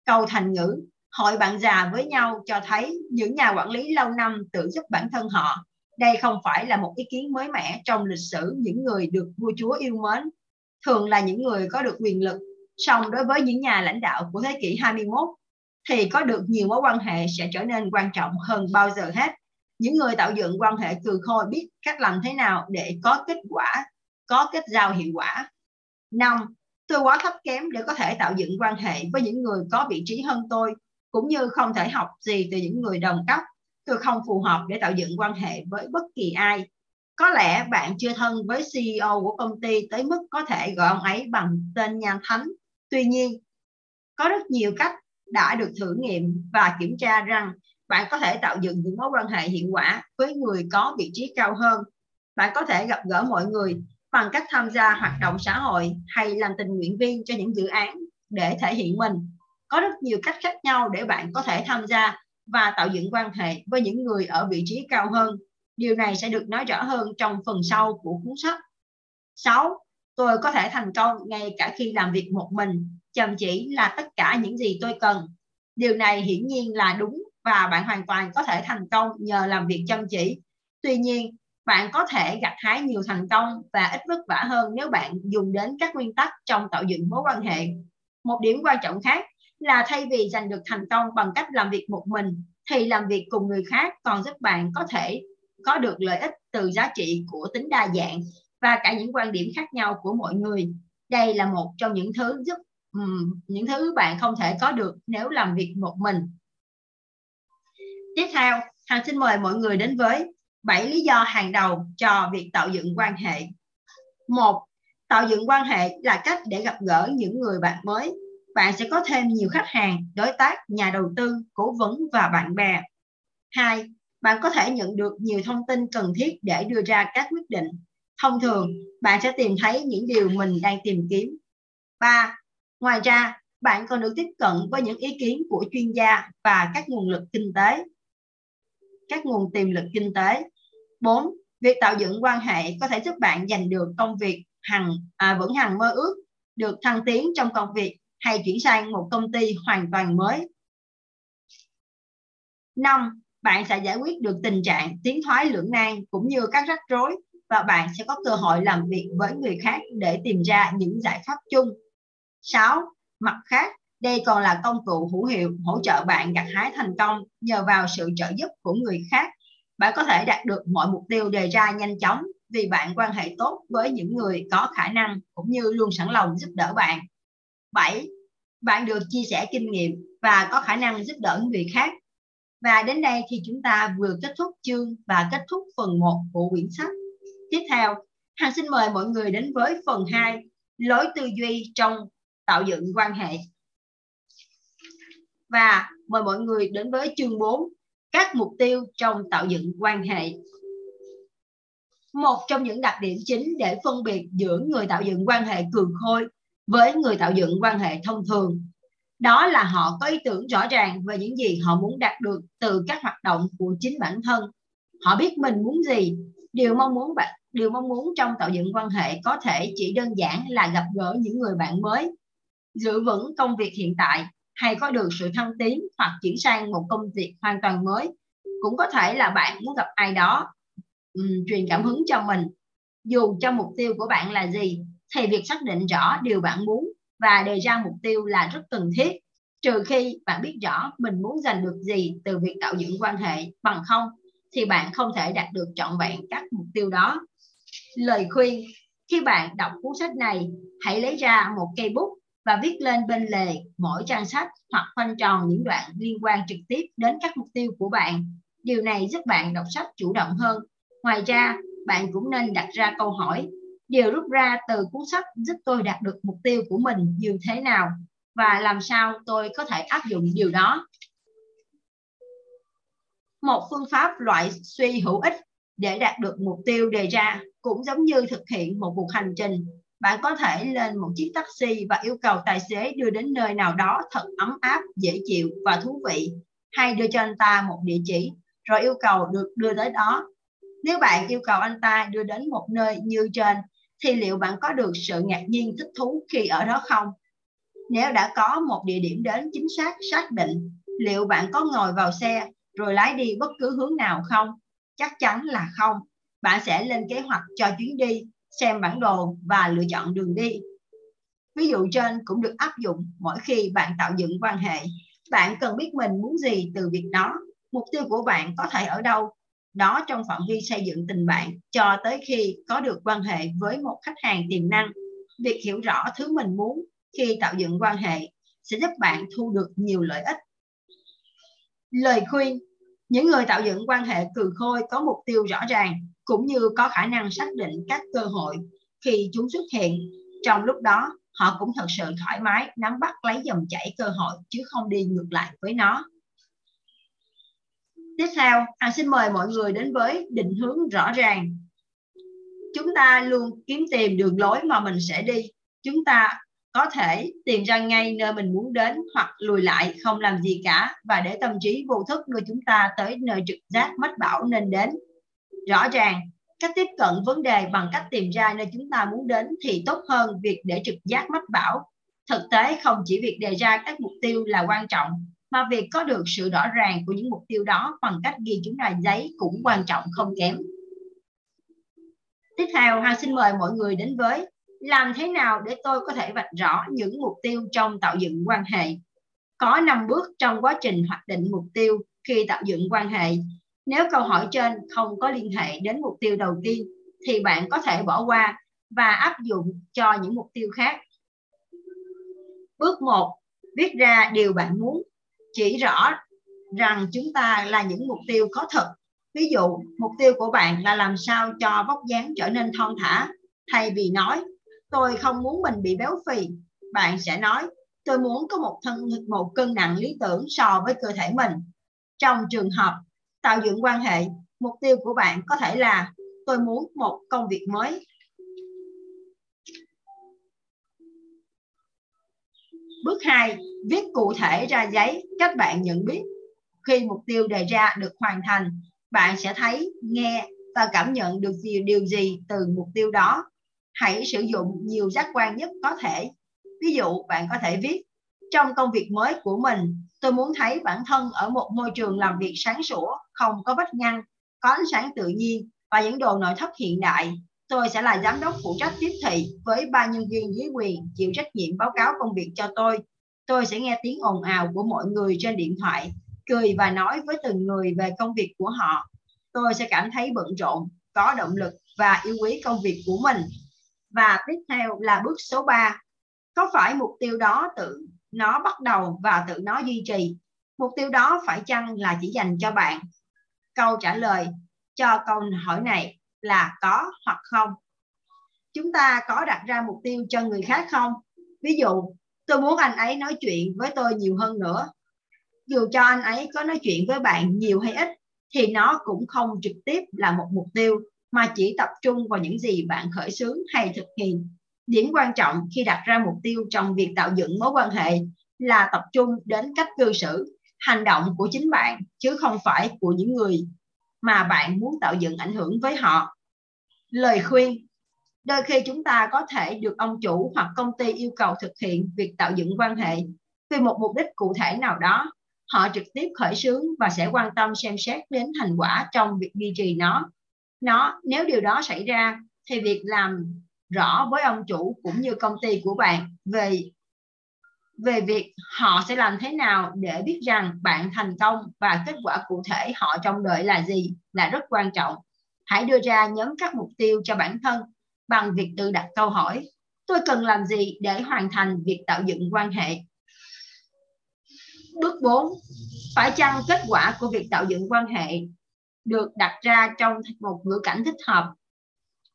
Câu thành ngữ, hội bạn già với nhau cho thấy những nhà quản lý lâu năm tự giúp bản thân họ. Đây không phải là một ý kiến mới mẻ trong lịch sử những người được vua chúa yêu mến. Thường là những người có được quyền lực. Song đối với những nhà lãnh đạo của thế kỷ 21 thì có được nhiều mối quan hệ sẽ trở nên quan trọng hơn bao giờ hết. Những người tạo dựng quan hệ cừ khôi biết cách làm thế nào để có kết quả có kết giao hiệu quả. Năm, tôi quá thấp kém để có thể tạo dựng quan hệ với những người có vị trí hơn tôi, cũng như không thể học gì từ những người đồng cấp. Tôi không phù hợp để tạo dựng quan hệ với bất kỳ ai. Có lẽ bạn chưa thân với CEO của công ty tới mức có thể gọi ông ấy bằng tên nhà thánh. Tuy nhiên, có rất nhiều cách đã được thử nghiệm và kiểm tra rằng bạn có thể tạo dựng những mối quan hệ hiệu quả với người có vị trí cao hơn. Bạn có thể gặp gỡ mọi người bằng cách tham gia hoạt động xã hội hay làm tình nguyện viên cho những dự án để thể hiện mình. Có rất nhiều cách khác nhau để bạn có thể tham gia và tạo dựng quan hệ với những người ở vị trí cao hơn. Điều này sẽ được nói rõ hơn trong phần sau của cuốn sách. 6. Tôi có thể thành công ngay cả khi làm việc một mình, chăm chỉ là tất cả những gì tôi cần. Điều này hiển nhiên là đúng và bạn hoàn toàn có thể thành công nhờ làm việc chăm chỉ. Tuy nhiên, bạn có thể gặt hái nhiều thành công và ít vất vả hơn nếu bạn dùng đến các nguyên tắc trong tạo dựng mối quan hệ. Một điểm quan trọng khác là thay vì giành được thành công bằng cách làm việc một mình thì làm việc cùng người khác còn giúp bạn có thể có được lợi ích từ giá trị của tính đa dạng và cả những quan điểm khác nhau của mọi người. Đây là một trong những thứ giúp um, những thứ bạn không thể có được nếu làm việc một mình. Tiếp theo, hàng xin mời mọi người đến với 7 lý do hàng đầu cho việc tạo dựng quan hệ. Một, tạo dựng quan hệ là cách để gặp gỡ những người bạn mới. Bạn sẽ có thêm nhiều khách hàng, đối tác, nhà đầu tư, cố vấn và bạn bè. Hai, bạn có thể nhận được nhiều thông tin cần thiết để đưa ra các quyết định. Thông thường, bạn sẽ tìm thấy những điều mình đang tìm kiếm. Ba, ngoài ra, bạn còn được tiếp cận với những ý kiến của chuyên gia và các nguồn lực kinh tế các nguồn tiềm lực kinh tế 4. Việc tạo dựng quan hệ có thể giúp bạn giành được công việc hằng à, vững hằng mơ ước, được thăng tiến trong công việc hay chuyển sang một công ty hoàn toàn mới. 5. Bạn sẽ giải quyết được tình trạng tiến thoái lưỡng nan cũng như các rắc rối và bạn sẽ có cơ hội làm việc với người khác để tìm ra những giải pháp chung. 6. Mặt khác, đây còn là công cụ hữu hiệu hỗ trợ bạn gặt hái thành công nhờ vào sự trợ giúp của người khác bạn có thể đạt được mọi mục tiêu đề ra nhanh chóng vì bạn quan hệ tốt với những người có khả năng cũng như luôn sẵn lòng giúp đỡ bạn. 7. Bạn được chia sẻ kinh nghiệm và có khả năng giúp đỡ người khác. Và đến đây thì chúng ta vừa kết thúc chương và kết thúc phần 1 của quyển sách. Tiếp theo, Hằng xin mời mọi người đến với phần 2, lối tư duy trong tạo dựng quan hệ. Và mời mọi người đến với chương 4, các mục tiêu trong tạo dựng quan hệ. Một trong những đặc điểm chính để phân biệt giữa người tạo dựng quan hệ cường khôi với người tạo dựng quan hệ thông thường đó là họ có ý tưởng rõ ràng về những gì họ muốn đạt được từ các hoạt động của chính bản thân họ biết mình muốn gì điều mong muốn bạn điều mong muốn trong tạo dựng quan hệ có thể chỉ đơn giản là gặp gỡ những người bạn mới giữ vững công việc hiện tại hay có được sự thăng tiến hoặc chuyển sang một công việc hoàn toàn mới. Cũng có thể là bạn muốn gặp ai đó um, truyền cảm hứng cho mình. Dù cho mục tiêu của bạn là gì thì việc xác định rõ điều bạn muốn và đề ra mục tiêu là rất cần thiết. Trừ khi bạn biết rõ mình muốn giành được gì từ việc tạo dựng quan hệ bằng không thì bạn không thể đạt được trọn vẹn các mục tiêu đó lời khuyên khi bạn đọc cuốn sách này hãy lấy ra một cây bút và viết lên bên lề mỗi trang sách hoặc khoanh tròn những đoạn liên quan trực tiếp đến các mục tiêu của bạn. Điều này giúp bạn đọc sách chủ động hơn. Ngoài ra, bạn cũng nên đặt ra câu hỏi, điều rút ra từ cuốn sách giúp tôi đạt được mục tiêu của mình như thế nào và làm sao tôi có thể áp dụng điều đó. Một phương pháp loại suy hữu ích để đạt được mục tiêu đề ra cũng giống như thực hiện một cuộc hành trình bạn có thể lên một chiếc taxi và yêu cầu tài xế đưa đến nơi nào đó thật ấm áp, dễ chịu và thú vị, hay đưa cho anh ta một địa chỉ, rồi yêu cầu được đưa tới đó. Nếu bạn yêu cầu anh ta đưa đến một nơi như trên, thì liệu bạn có được sự ngạc nhiên thích thú khi ở đó không? Nếu đã có một địa điểm đến chính xác xác định, liệu bạn có ngồi vào xe rồi lái đi bất cứ hướng nào không? Chắc chắn là không. Bạn sẽ lên kế hoạch cho chuyến đi, xem bản đồ và lựa chọn đường đi. Ví dụ trên cũng được áp dụng mỗi khi bạn tạo dựng quan hệ. Bạn cần biết mình muốn gì từ việc đó. Mục tiêu của bạn có thể ở đâu. Đó trong phạm vi xây dựng tình bạn cho tới khi có được quan hệ với một khách hàng tiềm năng. Việc hiểu rõ thứ mình muốn khi tạo dựng quan hệ sẽ giúp bạn thu được nhiều lợi ích. Lời khuyên những người tạo dựng quan hệ cừ khôi có mục tiêu rõ ràng cũng như có khả năng xác định các cơ hội khi chúng xuất hiện. Trong lúc đó, họ cũng thật sự thoải mái nắm bắt lấy dòng chảy cơ hội chứ không đi ngược lại với nó. Tiếp theo, anh xin mời mọi người đến với định hướng rõ ràng. Chúng ta luôn kiếm tìm đường lối mà mình sẽ đi. Chúng ta có thể tìm ra ngay nơi mình muốn đến hoặc lùi lại không làm gì cả và để tâm trí vô thức đưa chúng ta tới nơi trực giác mách bảo nên đến. Rõ ràng, cách tiếp cận vấn đề bằng cách tìm ra nơi chúng ta muốn đến thì tốt hơn việc để trực giác mách bảo. Thực tế không chỉ việc đề ra các mục tiêu là quan trọng, mà việc có được sự rõ ràng của những mục tiêu đó bằng cách ghi chúng ra giấy cũng quan trọng không kém. Tiếp theo, Hà xin mời mọi người đến với làm thế nào để tôi có thể vạch rõ những mục tiêu trong tạo dựng quan hệ. Có 5 bước trong quá trình hoạch định mục tiêu khi tạo dựng quan hệ. Nếu câu hỏi trên không có liên hệ đến mục tiêu đầu tiên thì bạn có thể bỏ qua và áp dụng cho những mục tiêu khác. Bước 1. Viết ra điều bạn muốn. Chỉ rõ rằng chúng ta là những mục tiêu có thật. Ví dụ, mục tiêu của bạn là làm sao cho vóc dáng trở nên thon thả, thay vì nói tôi không muốn mình bị béo phì. Bạn sẽ nói tôi muốn có một thân một cân nặng lý tưởng so với cơ thể mình. Trong trường hợp tạo dựng quan hệ mục tiêu của bạn có thể là tôi muốn một công việc mới. Bước 2, viết cụ thể ra giấy cách bạn nhận biết. Khi mục tiêu đề ra được hoàn thành, bạn sẽ thấy, nghe và cảm nhận được điều, điều gì từ mục tiêu đó hãy sử dụng nhiều giác quan nhất có thể. Ví dụ bạn có thể viết trong công việc mới của mình, tôi muốn thấy bản thân ở một môi trường làm việc sáng sủa, không có vách ngăn, có ánh sáng tự nhiên và những đồ nội thất hiện đại. Tôi sẽ là giám đốc phụ trách tiếp thị với ba nhân viên dưới quyền chịu trách nhiệm báo cáo công việc cho tôi. Tôi sẽ nghe tiếng ồn ào của mọi người trên điện thoại, cười và nói với từng người về công việc của họ. Tôi sẽ cảm thấy bận rộn, có động lực và yêu quý công việc của mình và tiếp theo là bước số 3 có phải mục tiêu đó tự nó bắt đầu và tự nó duy trì? Mục tiêu đó phải chăng là chỉ dành cho bạn? Câu trả lời cho câu hỏi này là có hoặc không? Chúng ta có đặt ra mục tiêu cho người khác không? Ví dụ, tôi muốn anh ấy nói chuyện với tôi nhiều hơn nữa. Dù cho anh ấy có nói chuyện với bạn nhiều hay ít, thì nó cũng không trực tiếp là một mục tiêu mà chỉ tập trung vào những gì bạn khởi xướng hay thực hiện. Điểm quan trọng khi đặt ra mục tiêu trong việc tạo dựng mối quan hệ là tập trung đến cách cư xử, hành động của chính bạn chứ không phải của những người mà bạn muốn tạo dựng ảnh hưởng với họ. Lời khuyên Đôi khi chúng ta có thể được ông chủ hoặc công ty yêu cầu thực hiện việc tạo dựng quan hệ vì một mục đích cụ thể nào đó. Họ trực tiếp khởi xướng và sẽ quan tâm xem xét đến thành quả trong việc duy trì nó nó, nếu điều đó xảy ra, thì việc làm rõ với ông chủ cũng như công ty của bạn về về việc họ sẽ làm thế nào để biết rằng bạn thành công và kết quả cụ thể họ trông đợi là gì là rất quan trọng. Hãy đưa ra nhóm các mục tiêu cho bản thân bằng việc tự đặt câu hỏi, tôi cần làm gì để hoàn thành việc tạo dựng quan hệ. Bước 4. Phải chăng kết quả của việc tạo dựng quan hệ được đặt ra trong một ngữ cảnh thích hợp.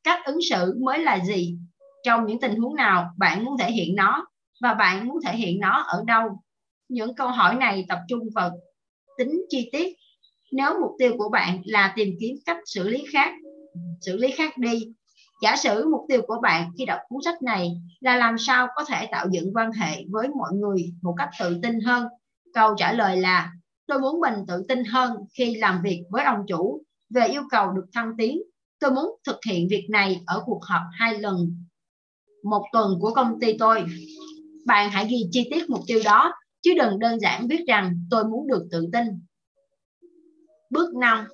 Cách ứng xử mới là gì? Trong những tình huống nào bạn muốn thể hiện nó và bạn muốn thể hiện nó ở đâu? Những câu hỏi này tập trung vào tính chi tiết. Nếu mục tiêu của bạn là tìm kiếm cách xử lý khác, xử lý khác đi. Giả sử mục tiêu của bạn khi đọc cuốn sách này là làm sao có thể tạo dựng quan hệ với mọi người một cách tự tin hơn? Câu trả lời là Tôi muốn mình tự tin hơn khi làm việc với ông chủ về yêu cầu được thăng tiến. Tôi muốn thực hiện việc này ở cuộc họp hai lần một tuần của công ty tôi. Bạn hãy ghi chi tiết mục tiêu đó, chứ đừng đơn giản viết rằng tôi muốn được tự tin. Bước 5.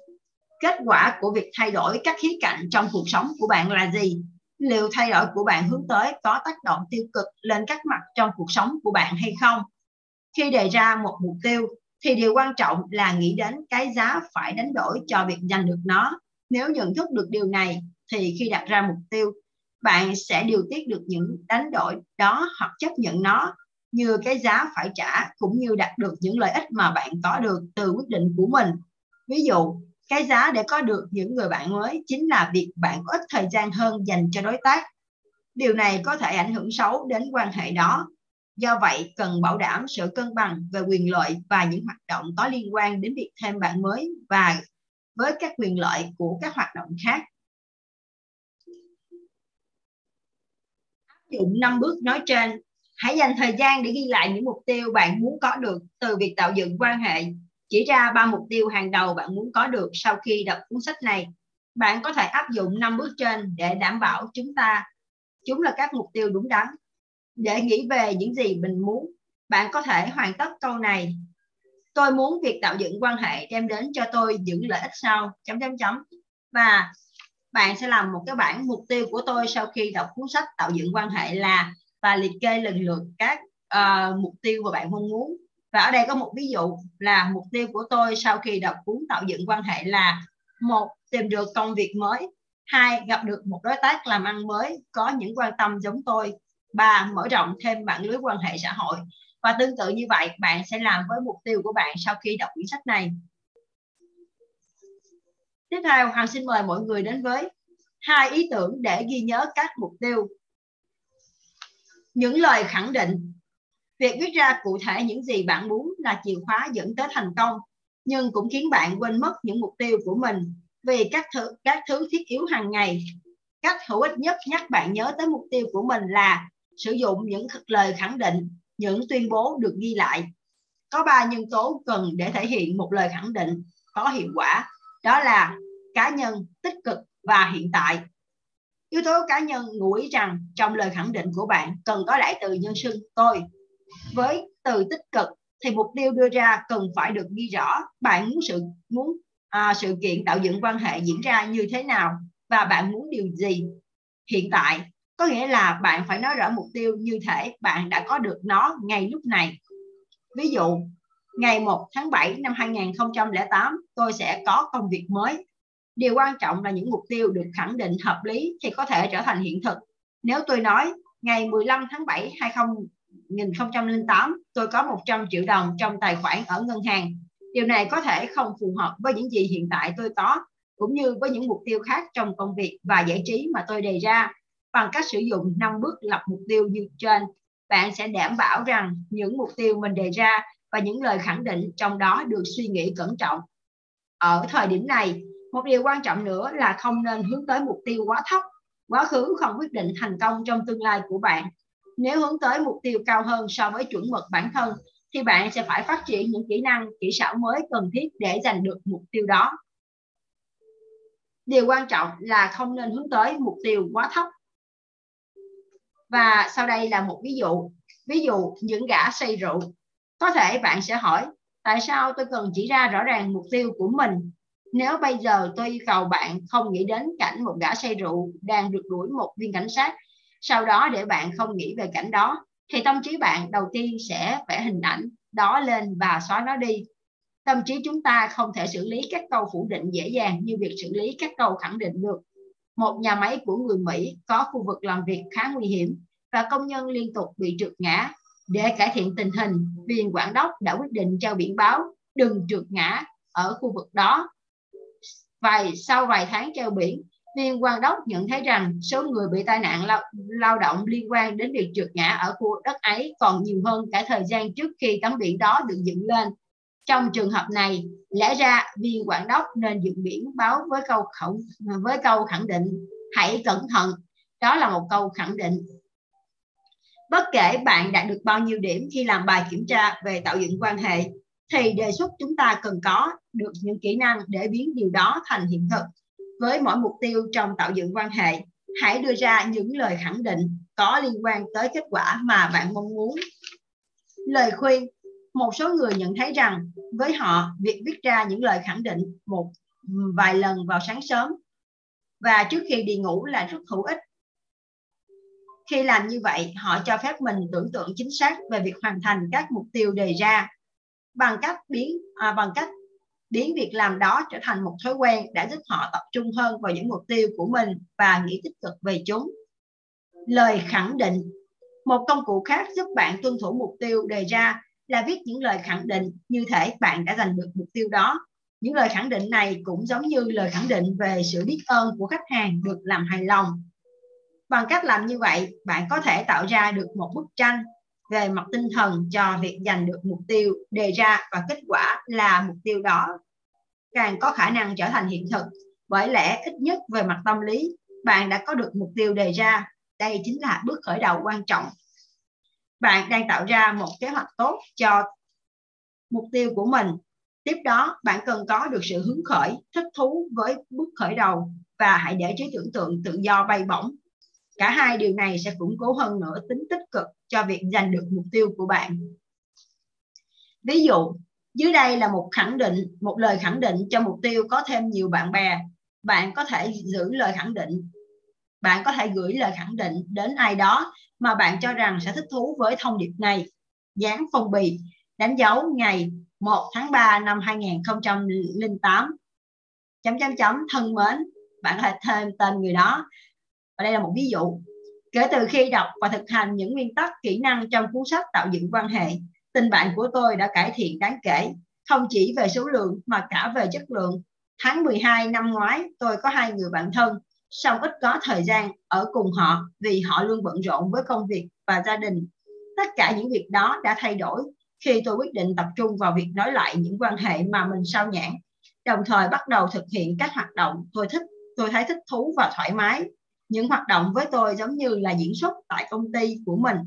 Kết quả của việc thay đổi các khía cạnh trong cuộc sống của bạn là gì? Liệu thay đổi của bạn hướng tới có tác động tiêu cực lên các mặt trong cuộc sống của bạn hay không? Khi đề ra một mục tiêu, thì điều quan trọng là nghĩ đến cái giá phải đánh đổi cho việc giành được nó. Nếu nhận thức được điều này, thì khi đặt ra mục tiêu, bạn sẽ điều tiết được những đánh đổi đó hoặc chấp nhận nó như cái giá phải trả cũng như đạt được những lợi ích mà bạn có được từ quyết định của mình. Ví dụ, cái giá để có được những người bạn mới chính là việc bạn có ít thời gian hơn dành cho đối tác. Điều này có thể ảnh hưởng xấu đến quan hệ đó. Do vậy, cần bảo đảm sự cân bằng về quyền lợi và những hoạt động có liên quan đến việc thêm bạn mới và với các quyền lợi của các hoạt động khác. Áp dụng 5 bước nói trên, hãy dành thời gian để ghi lại những mục tiêu bạn muốn có được từ việc tạo dựng quan hệ chỉ ra ba mục tiêu hàng đầu bạn muốn có được sau khi đọc cuốn sách này. Bạn có thể áp dụng 5 bước trên để đảm bảo chúng ta chúng là các mục tiêu đúng đắn. Để nghĩ về những gì mình muốn, bạn có thể hoàn tất câu này. Tôi muốn việc tạo dựng quan hệ đem đến cho tôi những lợi ích sau. Chấm chấm chấm. Và bạn sẽ làm một cái bảng mục tiêu của tôi sau khi đọc cuốn sách tạo dựng quan hệ là và liệt kê lần lượt các uh, mục tiêu mà bạn mong muốn. Và ở đây có một ví dụ là mục tiêu của tôi sau khi đọc cuốn tạo dựng quan hệ là một tìm được công việc mới. Hai gặp được một đối tác làm ăn mới có những quan tâm giống tôi ba mở rộng thêm mạng lưới quan hệ xã hội. Và tương tự như vậy bạn sẽ làm với mục tiêu của bạn sau khi đọc quyển sách này. Tiếp theo hoàng xin mời mọi người đến với hai ý tưởng để ghi nhớ các mục tiêu. Những lời khẳng định. Việc viết ra cụ thể những gì bạn muốn là chìa khóa dẫn tới thành công, nhưng cũng khiến bạn quên mất những mục tiêu của mình vì các thứ, các thứ thiết yếu hàng ngày. Cách hữu ích nhất nhắc bạn nhớ tới mục tiêu của mình là sử dụng những lời khẳng định, những tuyên bố được ghi lại. Có ba nhân tố cần để thể hiện một lời khẳng định có hiệu quả, đó là cá nhân, tích cực và hiện tại. Yếu tố cá nhân ngụ ý rằng trong lời khẳng định của bạn cần có đại từ nhân xưng tôi với từ tích cực thì mục tiêu đưa ra cần phải được ghi rõ bạn muốn sự muốn à, sự kiện tạo dựng quan hệ diễn ra như thế nào và bạn muốn điều gì hiện tại có nghĩa là bạn phải nói rõ mục tiêu như thể bạn đã có được nó ngay lúc này ví dụ ngày 1 tháng 7 năm 2008 tôi sẽ có công việc mới điều quan trọng là những mục tiêu được khẳng định hợp lý thì có thể trở thành hiện thực nếu tôi nói ngày 15 tháng 7 20 2008 tôi có 100 triệu đồng trong tài khoản ở ngân hàng. Điều này có thể không phù hợp với những gì hiện tại tôi có, cũng như với những mục tiêu khác trong công việc và giải trí mà tôi đề ra. Bằng cách sử dụng 5 bước lập mục tiêu như trên, bạn sẽ đảm bảo rằng những mục tiêu mình đề ra và những lời khẳng định trong đó được suy nghĩ cẩn trọng. Ở thời điểm này, một điều quan trọng nữa là không nên hướng tới mục tiêu quá thấp. Quá khứ không quyết định thành công trong tương lai của bạn nếu hướng tới mục tiêu cao hơn so với chuẩn mực bản thân thì bạn sẽ phải phát triển những kỹ năng, kỹ xảo mới cần thiết để giành được mục tiêu đó. Điều quan trọng là không nên hướng tới mục tiêu quá thấp. Và sau đây là một ví dụ. Ví dụ những gã say rượu. Có thể bạn sẽ hỏi, tại sao tôi cần chỉ ra rõ ràng mục tiêu của mình? Nếu bây giờ tôi yêu cầu bạn không nghĩ đến cảnh một gã say rượu đang được đuổi một viên cảnh sát sau đó để bạn không nghĩ về cảnh đó thì tâm trí bạn đầu tiên sẽ vẽ hình ảnh đó lên và xóa nó đi tâm trí chúng ta không thể xử lý các câu phủ định dễ dàng như việc xử lý các câu khẳng định được một nhà máy của người Mỹ có khu vực làm việc khá nguy hiểm và công nhân liên tục bị trượt ngã để cải thiện tình hình viên quản đốc đã quyết định treo biển báo đừng trượt ngã ở khu vực đó vài sau vài tháng treo biển viên quan đốc nhận thấy rằng số người bị tai nạn lao, lao động liên quan đến việc trượt ngã ở khu đất ấy còn nhiều hơn cả thời gian trước khi tấm biển đó được dựng lên. Trong trường hợp này, lẽ ra viên quản đốc nên dựng biển báo với câu khẩu với câu khẳng định hãy cẩn thận. Đó là một câu khẳng định. Bất kể bạn đạt được bao nhiêu điểm khi làm bài kiểm tra về tạo dựng quan hệ, thì đề xuất chúng ta cần có được những kỹ năng để biến điều đó thành hiện thực. Với mỗi mục tiêu trong tạo dựng quan hệ, hãy đưa ra những lời khẳng định có liên quan tới kết quả mà bạn mong muốn. Lời khuyên, một số người nhận thấy rằng với họ, việc viết ra những lời khẳng định một vài lần vào sáng sớm và trước khi đi ngủ là rất hữu ích. Khi làm như vậy, họ cho phép mình tưởng tượng chính xác về việc hoàn thành các mục tiêu đề ra bằng cách biến à, bằng cách biến việc làm đó trở thành một thói quen đã giúp họ tập trung hơn vào những mục tiêu của mình và nghĩ tích cực về chúng. Lời khẳng định một công cụ khác giúp bạn tuân thủ mục tiêu đề ra là viết những lời khẳng định như thể bạn đã giành được mục tiêu đó. Những lời khẳng định này cũng giống như lời khẳng định về sự biết ơn của khách hàng được làm hài lòng. Bằng cách làm như vậy, bạn có thể tạo ra được một bức tranh về mặt tinh thần cho việc giành được mục tiêu đề ra và kết quả là mục tiêu đó càng có khả năng trở thành hiện thực bởi lẽ ít nhất về mặt tâm lý bạn đã có được mục tiêu đề ra đây chính là bước khởi đầu quan trọng bạn đang tạo ra một kế hoạch tốt cho mục tiêu của mình. Tiếp đó, bạn cần có được sự hứng khởi, thích thú với bước khởi đầu và hãy để trí tưởng tượng tự do bay bổng. Cả hai điều này sẽ củng cố hơn nữa tính tích cực cho việc giành được mục tiêu của bạn. Ví dụ, dưới đây là một khẳng định, một lời khẳng định cho mục tiêu có thêm nhiều bạn bè. Bạn có thể giữ lời khẳng định. Bạn có thể gửi lời khẳng định đến ai đó mà bạn cho rằng sẽ thích thú với thông điệp này. Dán phong bì, đánh dấu ngày 1 tháng 3 năm 2008 chấm chấm chấm, thân mến, bạn có thể thêm tên người đó. Và đây là một ví dụ. Kể từ khi đọc và thực hành những nguyên tắc, kỹ năng trong cuốn sách tạo dựng quan hệ, tình bạn của tôi đã cải thiện đáng kể. Không chỉ về số lượng mà cả về chất lượng. Tháng 12 năm ngoái, tôi có hai người bạn thân song ít có thời gian ở cùng họ vì họ luôn bận rộn với công việc và gia đình. Tất cả những việc đó đã thay đổi khi tôi quyết định tập trung vào việc nói lại những quan hệ mà mình sao nhãn đồng thời bắt đầu thực hiện các hoạt động tôi thích, tôi thấy thích thú và thoải mái. Những hoạt động với tôi giống như là diễn xuất tại công ty của mình.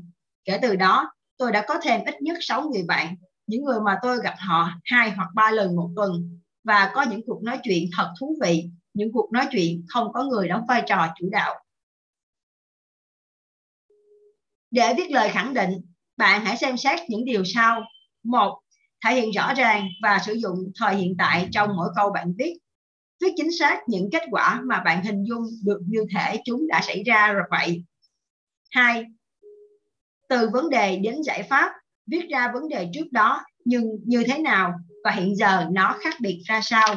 Kể từ đó, tôi đã có thêm ít nhất 6 người bạn, những người mà tôi gặp họ hai hoặc ba lần một tuần. Và có những cuộc nói chuyện thật thú vị những cuộc nói chuyện không có người đóng vai trò chủ đạo để viết lời khẳng định bạn hãy xem xét những điều sau một thể hiện rõ ràng và sử dụng thời hiện tại trong mỗi câu bạn viết viết chính xác những kết quả mà bạn hình dung được như thể chúng đã xảy ra rồi vậy. Hai, từ vấn đề đến giải pháp, viết ra vấn đề trước đó nhưng như thế nào và hiện giờ nó khác biệt ra sao.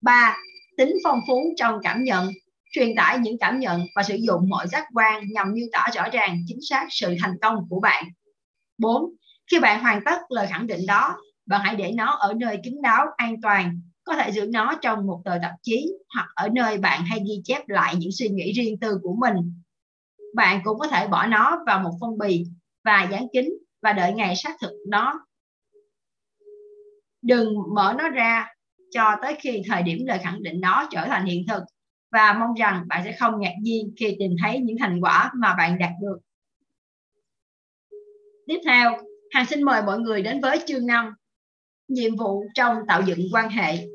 Ba, tính phong phú trong cảm nhận, truyền tải những cảm nhận và sử dụng mọi giác quan nhằm miêu tả rõ ràng chính xác sự thành công của bạn. 4. Khi bạn hoàn tất lời khẳng định đó, bạn hãy để nó ở nơi kín đáo, an toàn có thể giữ nó trong một tờ tạp chí hoặc ở nơi bạn hay ghi chép lại những suy nghĩ riêng tư của mình. Bạn cũng có thể bỏ nó vào một phong bì và dán kín và đợi ngày xác thực nó. Đừng mở nó ra cho tới khi thời điểm lời khẳng định đó trở thành hiện thực. Và mong rằng bạn sẽ không ngạc nhiên khi tìm thấy những thành quả mà bạn đạt được. Tiếp theo, Hàng xin mời mọi người đến với chương 5 nhiệm vụ trong tạo dựng quan hệ.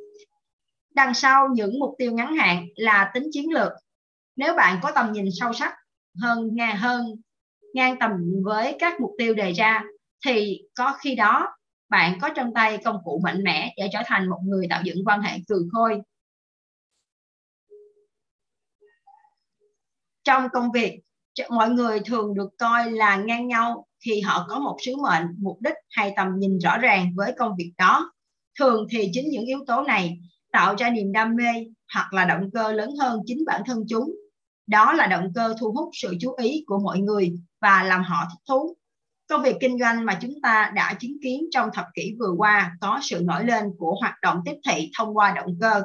Đằng sau những mục tiêu ngắn hạn là tính chiến lược. Nếu bạn có tầm nhìn sâu sắc hơn ngang hơn ngang tầm với các mục tiêu đề ra thì có khi đó bạn có trong tay công cụ mạnh mẽ để trở thành một người tạo dựng quan hệ cười khôi. Trong công việc mọi người thường được coi là ngang nhau khi họ có một sứ mệnh, mục đích hay tầm nhìn rõ ràng với công việc đó. Thường thì chính những yếu tố này tạo ra niềm đam mê hoặc là động cơ lớn hơn chính bản thân chúng. Đó là động cơ thu hút sự chú ý của mọi người và làm họ thích thú công việc kinh doanh mà chúng ta đã chứng kiến trong thập kỷ vừa qua có sự nổi lên của hoạt động tiếp thị thông qua động cơ.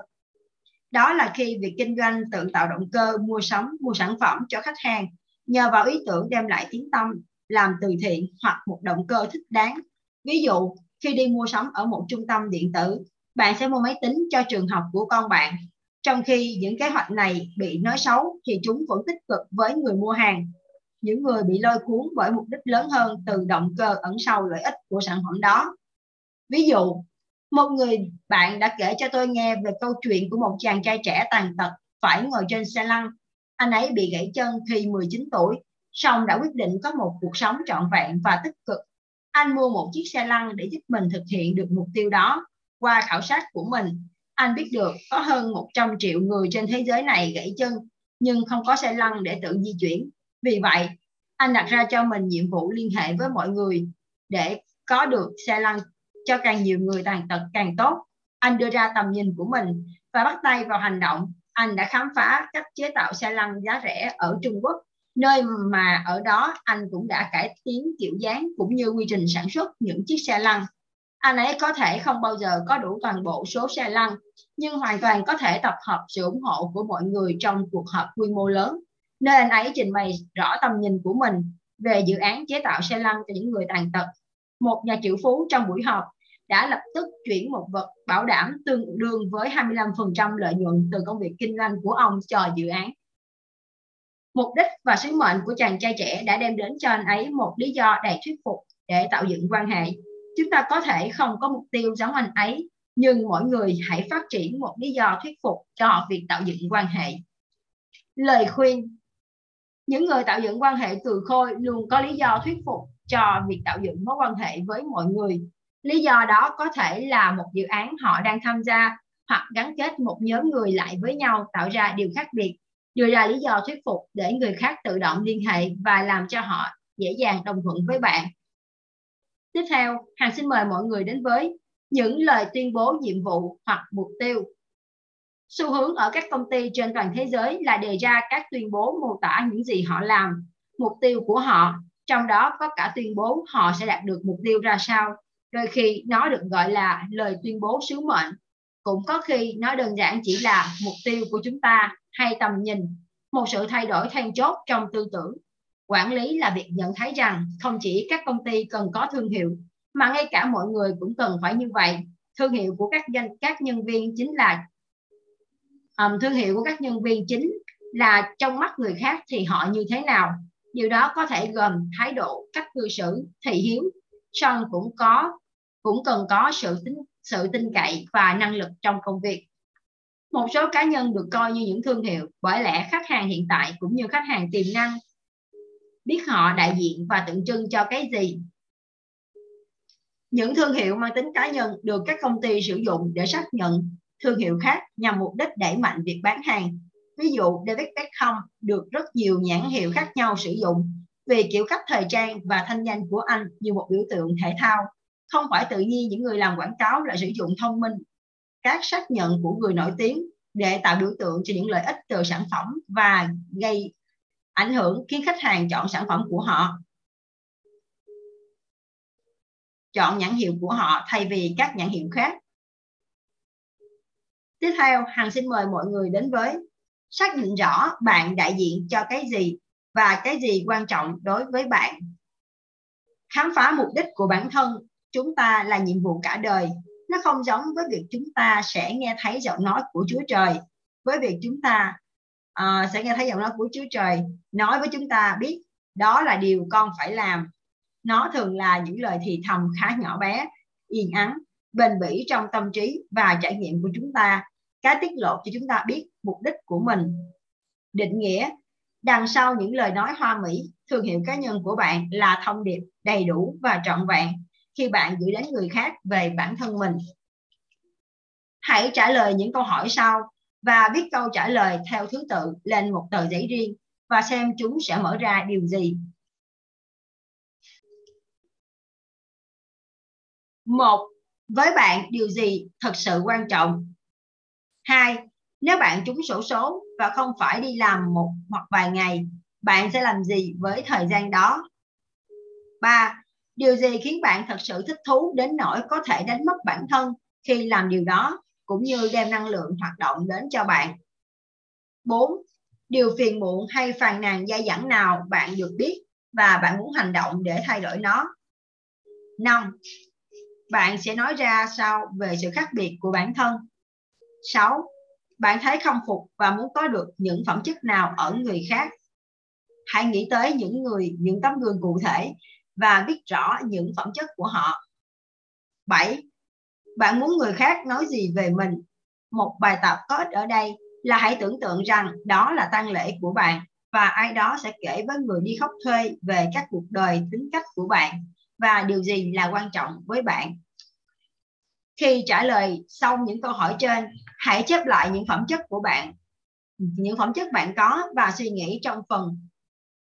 Đó là khi việc kinh doanh tự tạo động cơ mua sắm, mua sản phẩm cho khách hàng, nhờ vào ý tưởng đem lại tiếng tâm làm từ thiện hoặc một động cơ thích đáng. Ví dụ, khi đi mua sắm ở một trung tâm điện tử, bạn sẽ mua máy tính cho trường học của con bạn. Trong khi những kế hoạch này bị nói xấu thì chúng vẫn tích cực với người mua hàng những người bị lôi cuốn bởi mục đích lớn hơn từ động cơ ẩn sau lợi ích của sản phẩm đó Ví dụ, một người bạn đã kể cho tôi nghe về câu chuyện của một chàng trai trẻ tàn tật phải ngồi trên xe lăn. Anh ấy bị gãy chân khi 19 tuổi, song đã quyết định có một cuộc sống trọn vẹn và tích cực. Anh mua một chiếc xe lăn để giúp mình thực hiện được mục tiêu đó. Qua khảo sát của mình, anh biết được có hơn 100 triệu người trên thế giới này gãy chân nhưng không có xe lăn để tự di chuyển. Vì vậy, anh đặt ra cho mình nhiệm vụ liên hệ với mọi người để có được xe lăn cho càng nhiều người tàn tật càng tốt. Anh đưa ra tầm nhìn của mình và bắt tay vào hành động. Anh đã khám phá cách chế tạo xe lăn giá rẻ ở Trung Quốc, nơi mà ở đó anh cũng đã cải tiến kiểu dáng cũng như quy trình sản xuất những chiếc xe lăn. Anh ấy có thể không bao giờ có đủ toàn bộ số xe lăn, nhưng hoàn toàn có thể tập hợp sự ủng hộ của mọi người trong cuộc họp quy mô lớn, nơi anh ấy trình bày rõ tầm nhìn của mình về dự án chế tạo xe lăn cho những người tàn tật. Một nhà triệu phú trong buổi họp đã lập tức chuyển một vật bảo đảm tương đương với 25% lợi nhuận từ công việc kinh doanh của ông cho dự án. Mục đích và sứ mệnh của chàng trai trẻ đã đem đến cho anh ấy một lý do đầy thuyết phục để tạo dựng quan hệ. Chúng ta có thể không có mục tiêu giống anh ấy, nhưng mỗi người hãy phát triển một lý do thuyết phục cho việc tạo dựng quan hệ. Lời khuyên những người tạo dựng quan hệ từ khôi luôn có lý do thuyết phục cho việc tạo dựng mối quan hệ với mọi người Lý do đó có thể là một dự án họ đang tham gia hoặc gắn kết một nhóm người lại với nhau tạo ra điều khác biệt, đưa ra lý do thuyết phục để người khác tự động liên hệ và làm cho họ dễ dàng đồng thuận với bạn. Tiếp theo, Hàng xin mời mọi người đến với những lời tuyên bố nhiệm vụ hoặc mục tiêu. Xu hướng ở các công ty trên toàn thế giới là đề ra các tuyên bố mô tả những gì họ làm, mục tiêu của họ, trong đó có cả tuyên bố họ sẽ đạt được mục tiêu ra sao. Đôi khi nó được gọi là lời tuyên bố sứ mệnh. Cũng có khi nó đơn giản chỉ là mục tiêu của chúng ta hay tầm nhìn một sự thay đổi then chốt trong tư tưởng. Quản lý là việc nhận thấy rằng không chỉ các công ty cần có thương hiệu mà ngay cả mọi người cũng cần phải như vậy. Thương hiệu của các doanh các nhân viên chính là um, thương hiệu của các nhân viên chính là trong mắt người khác thì họ như thế nào? Điều đó có thể gồm thái độ cách cư xử thị hiếu. Song cũng có cũng cần có sự tính sự tin cậy và năng lực trong công việc. Một số cá nhân được coi như những thương hiệu bởi lẽ khách hàng hiện tại cũng như khách hàng tiềm năng. Biết họ đại diện và tượng trưng cho cái gì? Những thương hiệu mang tính cá nhân được các công ty sử dụng để xác nhận thương hiệu khác nhằm mục đích đẩy mạnh việc bán hàng. Ví dụ, David Beckham được rất nhiều nhãn hiệu khác nhau sử dụng vì kiểu cách thời trang và thanh danh của anh như một biểu tượng thể thao. Không phải tự nhiên những người làm quảng cáo lại sử dụng thông minh. Các xác nhận của người nổi tiếng để tạo biểu tượng cho những lợi ích từ sản phẩm và gây ảnh hưởng khiến khách hàng chọn sản phẩm của họ. Chọn nhãn hiệu của họ thay vì các nhãn hiệu khác tiếp theo hằng xin mời mọi người đến với xác định rõ bạn đại diện cho cái gì và cái gì quan trọng đối với bạn. Khám phá mục đích của bản thân chúng ta là nhiệm vụ cả đời. Nó không giống với việc chúng ta sẽ nghe thấy giọng nói của Chúa Trời. Với việc chúng ta uh, sẽ nghe thấy giọng nói của Chúa Trời nói với chúng ta biết đó là điều con phải làm. Nó thường là những lời thì thầm khá nhỏ bé yên ắng bền bỉ trong tâm trí và trải nghiệm của chúng ta cái tiết lộ cho chúng ta biết mục đích của mình. Định nghĩa, đằng sau những lời nói hoa mỹ, thương hiệu cá nhân của bạn là thông điệp đầy đủ và trọn vẹn khi bạn gửi đến người khác về bản thân mình. Hãy trả lời những câu hỏi sau và viết câu trả lời theo thứ tự lên một tờ giấy riêng và xem chúng sẽ mở ra điều gì. Một, với bạn, điều gì thật sự quan trọng? Hai nếu bạn trúng sổ số và không phải đi làm một hoặc vài ngày, bạn sẽ làm gì với thời gian đó? 3. Điều gì khiến bạn thật sự thích thú đến nỗi có thể đánh mất bản thân khi làm điều đó, cũng như đem năng lượng hoạt động đến cho bạn? 4. Điều phiền muộn hay phàn nàn dai dẳng nào bạn được biết và bạn muốn hành động để thay đổi nó? 5. Bạn sẽ nói ra sao về sự khác biệt của bản thân? 6 bạn thấy không phục và muốn có được những phẩm chất nào ở người khác hãy nghĩ tới những người những tấm gương cụ thể và biết rõ những phẩm chất của họ 7. Bạn muốn người khác nói gì về mình? Một bài tập có ích ở đây là hãy tưởng tượng rằng đó là tang lễ của bạn và ai đó sẽ kể với người đi khóc thuê về các cuộc đời tính cách của bạn và điều gì là quan trọng với bạn. Khi trả lời xong những câu hỏi trên, hãy chép lại những phẩm chất của bạn, những phẩm chất bạn có và suy nghĩ trong phần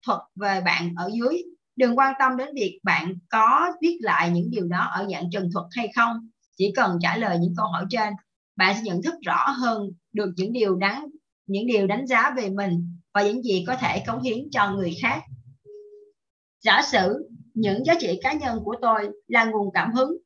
thuật về bạn ở dưới. Đừng quan tâm đến việc bạn có viết lại những điều đó ở dạng trần thuật hay không. Chỉ cần trả lời những câu hỏi trên, bạn sẽ nhận thức rõ hơn được những điều đáng những điều đánh giá về mình và những gì có thể cống hiến cho người khác. Giả sử những giá trị cá nhân của tôi là nguồn cảm hứng,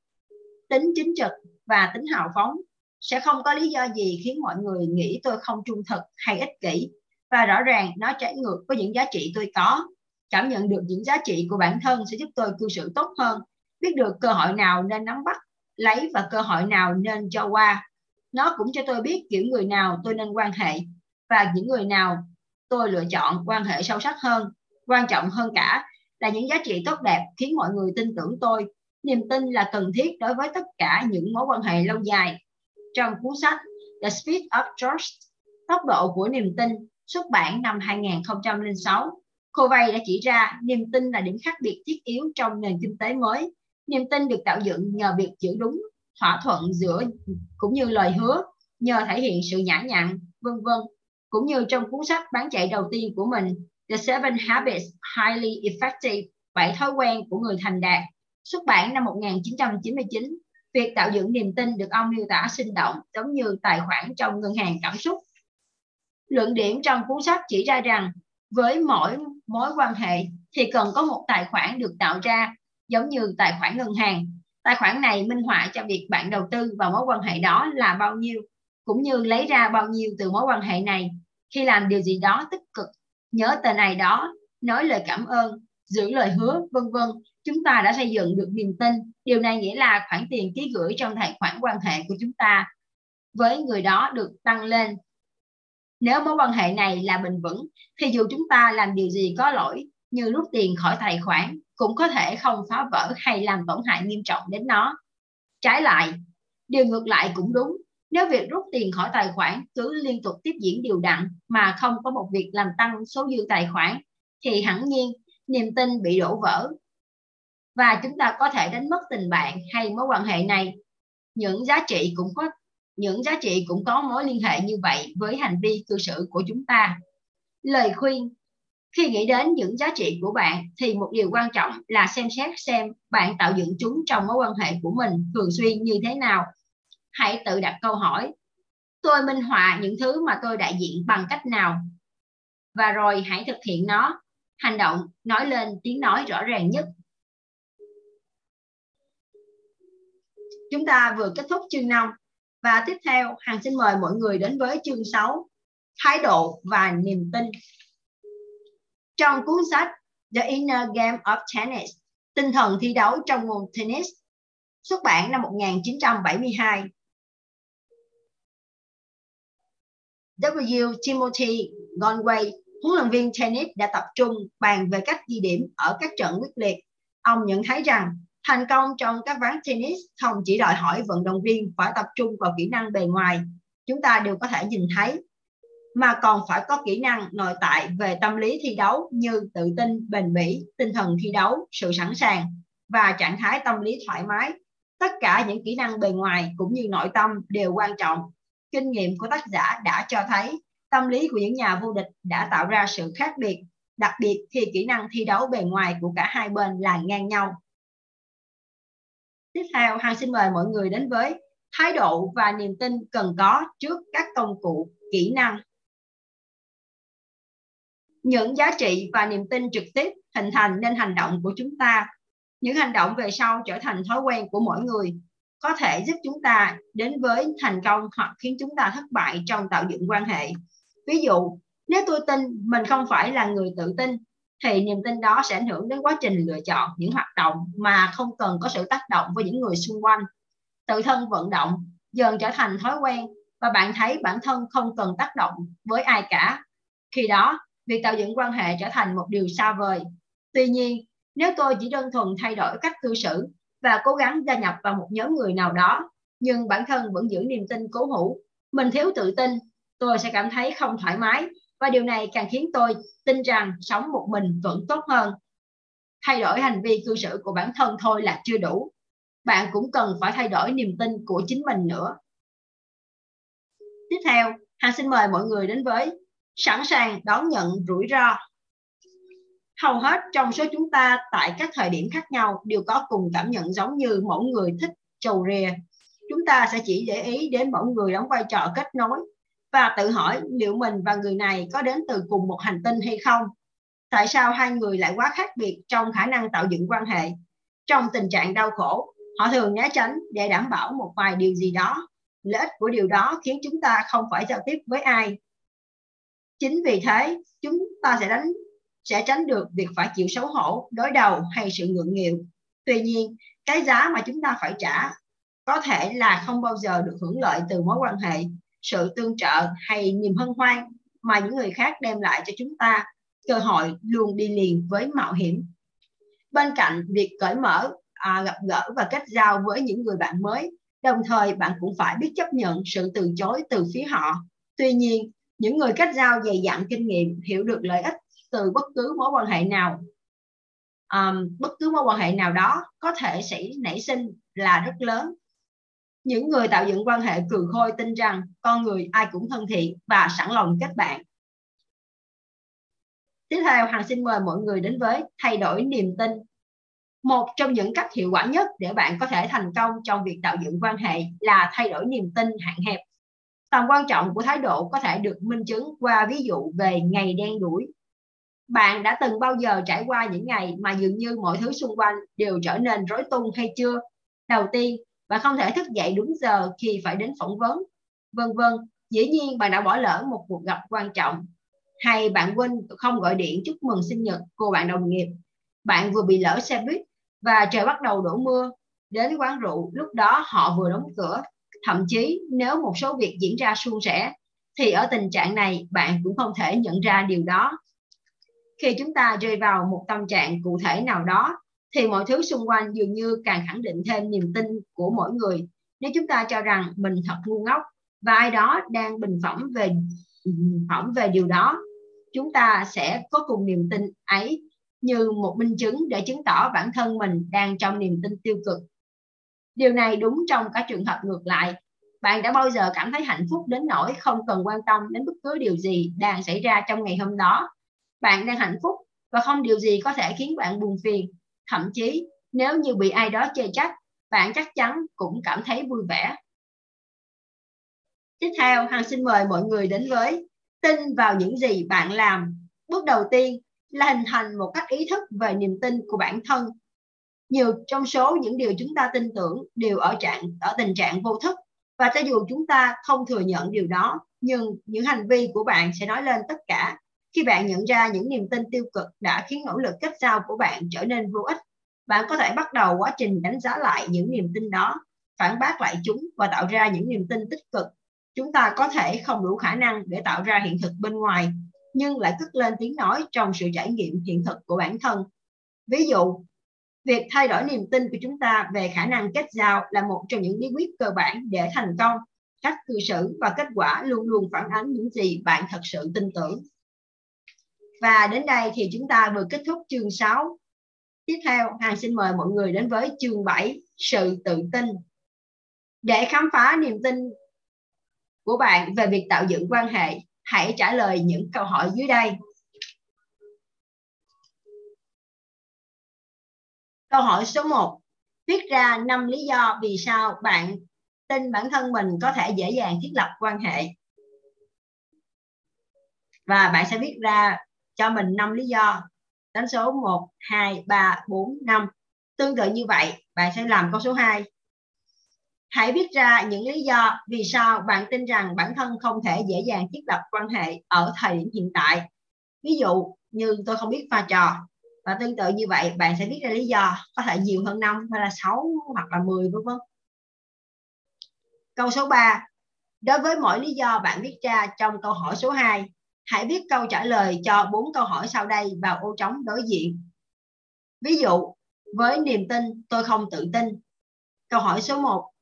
tính chính trực và tính hào phóng sẽ không có lý do gì khiến mọi người nghĩ tôi không trung thực hay ích kỷ. Và rõ ràng nó trái ngược với những giá trị tôi có. Cảm nhận được những giá trị của bản thân sẽ giúp tôi cư xử tốt hơn. Biết được cơ hội nào nên nắm bắt, lấy và cơ hội nào nên cho qua. Nó cũng cho tôi biết kiểu người nào tôi nên quan hệ và những người nào tôi lựa chọn quan hệ sâu sắc hơn. Quan trọng hơn cả là những giá trị tốt đẹp khiến mọi người tin tưởng tôi niềm tin là cần thiết đối với tất cả những mối quan hệ lâu dài. Trong cuốn sách The Speed of Trust, tốc độ của niềm tin xuất bản năm 2006 Covey đã chỉ ra niềm tin là điểm khác biệt thiết yếu trong nền kinh tế mới. Niềm tin được tạo dựng nhờ việc giữ đúng, thỏa thuận giữa, cũng như lời hứa, nhờ thể hiện sự nhã nhặn, vân vân. Cũng như trong cuốn sách bán chạy đầu tiên của mình, The Seven Habits Highly Effective, bảy thói quen của người thành đạt xuất bản năm 1999 việc tạo dựng niềm tin được ông miêu tả sinh động, giống như tài khoản trong ngân hàng cảm xúc. Luận điểm trong cuốn sách chỉ ra rằng, với mỗi mối quan hệ thì cần có một tài khoản được tạo ra, giống như tài khoản ngân hàng. Tài khoản này minh họa cho việc bạn đầu tư vào mối quan hệ đó là bao nhiêu, cũng như lấy ra bao nhiêu từ mối quan hệ này. Khi làm điều gì đó tích cực, nhớ tên này đó, nói lời cảm ơn giữ lời hứa, vân vân. Chúng ta đã xây dựng được niềm tin. Điều này nghĩa là khoản tiền ký gửi trong tài khoản quan hệ của chúng ta với người đó được tăng lên. Nếu mối quan hệ này là bền vững, thì dù chúng ta làm điều gì có lỗi, như rút tiền khỏi tài khoản, cũng có thể không phá vỡ hay làm tổn hại nghiêm trọng đến nó. Trái lại, điều ngược lại cũng đúng. Nếu việc rút tiền khỏi tài khoản cứ liên tục tiếp diễn điều đặn mà không có một việc làm tăng số dư tài khoản, thì hẳn nhiên niềm tin bị đổ vỡ. Và chúng ta có thể đánh mất tình bạn hay mối quan hệ này. Những giá trị cũng có, những giá trị cũng có mối liên hệ như vậy với hành vi cư xử của chúng ta. Lời khuyên, khi nghĩ đến những giá trị của bạn thì một điều quan trọng là xem xét xem bạn tạo dựng chúng trong mối quan hệ của mình thường xuyên như thế nào. Hãy tự đặt câu hỏi, tôi minh họa những thứ mà tôi đại diện bằng cách nào? Và rồi hãy thực hiện nó hành động nói lên tiếng nói rõ ràng nhất. Chúng ta vừa kết thúc chương 5 và tiếp theo Hằng xin mời mọi người đến với chương 6 thái độ và niềm tin. Trong cuốn sách The Inner Game of Tennis tinh thần thi đấu trong môn tennis xuất bản năm 1972 W. Timothy Conway, huấn luyện viên tennis đã tập trung bàn về cách ghi điểm ở các trận quyết liệt. Ông nhận thấy rằng thành công trong các ván tennis không chỉ đòi hỏi vận động viên phải tập trung vào kỹ năng bề ngoài, chúng ta đều có thể nhìn thấy, mà còn phải có kỹ năng nội tại về tâm lý thi đấu như tự tin, bền bỉ, tinh thần thi đấu, sự sẵn sàng và trạng thái tâm lý thoải mái. Tất cả những kỹ năng bề ngoài cũng như nội tâm đều quan trọng kinh nghiệm của tác giả đã cho thấy tâm lý của những nhà vô địch đã tạo ra sự khác biệt, đặc biệt khi kỹ năng thi đấu bề ngoài của cả hai bên là ngang nhau. Tiếp theo, Hằng xin mời mọi người đến với thái độ và niềm tin cần có trước các công cụ, kỹ năng. Những giá trị và niềm tin trực tiếp hình thành nên hành động của chúng ta. Những hành động về sau trở thành thói quen của mỗi người có thể giúp chúng ta đến với thành công hoặc khiến chúng ta thất bại trong tạo dựng quan hệ. Ví dụ, nếu tôi tin mình không phải là người tự tin, thì niềm tin đó sẽ ảnh hưởng đến quá trình lựa chọn những hoạt động mà không cần có sự tác động với những người xung quanh. Tự thân vận động dần trở thành thói quen và bạn thấy bản thân không cần tác động với ai cả. Khi đó, việc tạo dựng quan hệ trở thành một điều xa vời. Tuy nhiên, nếu tôi chỉ đơn thuần thay đổi cách cư xử và cố gắng gia nhập vào một nhóm người nào đó nhưng bản thân vẫn giữ niềm tin cố hữu. Mình thiếu tự tin, tôi sẽ cảm thấy không thoải mái và điều này càng khiến tôi tin rằng sống một mình vẫn tốt hơn. Thay đổi hành vi cư xử của bản thân thôi là chưa đủ. Bạn cũng cần phải thay đổi niềm tin của chính mình nữa. Tiếp theo, hà xin mời mọi người đến với sẵn sàng đón nhận rủi ro. Hầu hết trong số chúng ta tại các thời điểm khác nhau đều có cùng cảm nhận giống như mỗi người thích trầu rìa. Chúng ta sẽ chỉ để ý đến mỗi người đóng vai trò kết nối và tự hỏi liệu mình và người này có đến từ cùng một hành tinh hay không. Tại sao hai người lại quá khác biệt trong khả năng tạo dựng quan hệ? Trong tình trạng đau khổ, họ thường né tránh để đảm bảo một vài điều gì đó. Lợi ích của điều đó khiến chúng ta không phải giao tiếp với ai. Chính vì thế, chúng ta sẽ đánh sẽ tránh được việc phải chịu xấu hổ, đối đầu hay sự ngượng nghịu. Tuy nhiên, cái giá mà chúng ta phải trả có thể là không bao giờ được hưởng lợi từ mối quan hệ, sự tương trợ hay niềm hân hoan mà những người khác đem lại cho chúng ta, cơ hội luôn đi liền với mạo hiểm. Bên cạnh việc cởi mở, à, gặp gỡ và kết giao với những người bạn mới, đồng thời bạn cũng phải biết chấp nhận sự từ chối từ phía họ. Tuy nhiên, những người kết giao dày dặn kinh nghiệm hiểu được lợi ích từ bất cứ mối quan hệ nào um, bất cứ mối quan hệ nào đó có thể sẽ nảy sinh là rất lớn những người tạo dựng quan hệ cường khôi tin rằng con người ai cũng thân thiện và sẵn lòng kết bạn. Tiếp theo hằng xin mời mọi người đến với thay đổi niềm tin. Một trong những cách hiệu quả nhất để bạn có thể thành công trong việc tạo dựng quan hệ là thay đổi niềm tin hạn hẹp. Tầm quan trọng của thái độ có thể được minh chứng qua ví dụ về ngày đen đuổi. Bạn đã từng bao giờ trải qua những ngày mà dường như mọi thứ xung quanh đều trở nên rối tung hay chưa? Đầu tiên, và không thể thức dậy đúng giờ khi phải đến phỏng vấn. Vân vân, dĩ nhiên bạn đã bỏ lỡ một cuộc gặp quan trọng. Hay bạn quên không gọi điện chúc mừng sinh nhật cô bạn đồng nghiệp. Bạn vừa bị lỡ xe buýt và trời bắt đầu đổ mưa. Đến quán rượu, lúc đó họ vừa đóng cửa. Thậm chí nếu một số việc diễn ra suôn sẻ, thì ở tình trạng này bạn cũng không thể nhận ra điều đó khi chúng ta rơi vào một tâm trạng cụ thể nào đó thì mọi thứ xung quanh dường như càng khẳng định thêm niềm tin của mỗi người. Nếu chúng ta cho rằng mình thật ngu ngốc và ai đó đang bình phẩm về phẩm về điều đó, chúng ta sẽ có cùng niềm tin ấy như một minh chứng để chứng tỏ bản thân mình đang trong niềm tin tiêu cực. Điều này đúng trong cả trường hợp ngược lại. Bạn đã bao giờ cảm thấy hạnh phúc đến nỗi không cần quan tâm đến bất cứ điều gì đang xảy ra trong ngày hôm đó? Bạn đang hạnh phúc và không điều gì có thể khiến bạn buồn phiền. Thậm chí, nếu như bị ai đó chê trách, bạn chắc chắn cũng cảm thấy vui vẻ. Tiếp theo, Hằng xin mời mọi người đến với tin vào những gì bạn làm. Bước đầu tiên là hình thành một cách ý thức về niềm tin của bản thân. Nhiều trong số những điều chúng ta tin tưởng đều ở trạng ở tình trạng vô thức và cho dù chúng ta không thừa nhận điều đó, nhưng những hành vi của bạn sẽ nói lên tất cả khi bạn nhận ra những niềm tin tiêu cực đã khiến nỗ lực kết giao của bạn trở nên vô ích, bạn có thể bắt đầu quá trình đánh giá lại những niềm tin đó, phản bác lại chúng và tạo ra những niềm tin tích cực. Chúng ta có thể không đủ khả năng để tạo ra hiện thực bên ngoài, nhưng lại cất lên tiếng nói trong sự trải nghiệm hiện thực của bản thân. Ví dụ, việc thay đổi niềm tin của chúng ta về khả năng kết giao là một trong những bí quyết cơ bản để thành công. Cách cư xử và kết quả luôn luôn phản ánh những gì bạn thật sự tin tưởng. Và đến đây thì chúng ta vừa kết thúc chương 6. Tiếp theo, Hàng xin mời mọi người đến với chương 7, sự tự tin. Để khám phá niềm tin của bạn về việc tạo dựng quan hệ, hãy trả lời những câu hỏi dưới đây. Câu hỏi số 1. Viết ra 5 lý do vì sao bạn tin bản thân mình có thể dễ dàng thiết lập quan hệ. Và bạn sẽ viết ra cho mình 5 lý do. Đánh số 1 2 3 4 5 tương tự như vậy, bạn sẽ làm câu số 2 hãy viết ra những lý do vì sao bạn tin rằng bản thân không thể dễ dàng thiết lập quan hệ ở thời điểm hiện tại. Ví dụ như tôi không biết pha trò, và tương tự như vậy, bạn sẽ viết ra lý do có thể nhiều hơn 5 hay là 6 hoặc là 10 vân vân. Câu số 3 đối với mỗi lý do bạn viết ra trong câu hỏi số 2 Hãy viết câu trả lời cho bốn câu hỏi sau đây vào ô trống đối diện. Ví dụ, với niềm tin tôi không tự tin. Câu hỏi số 1.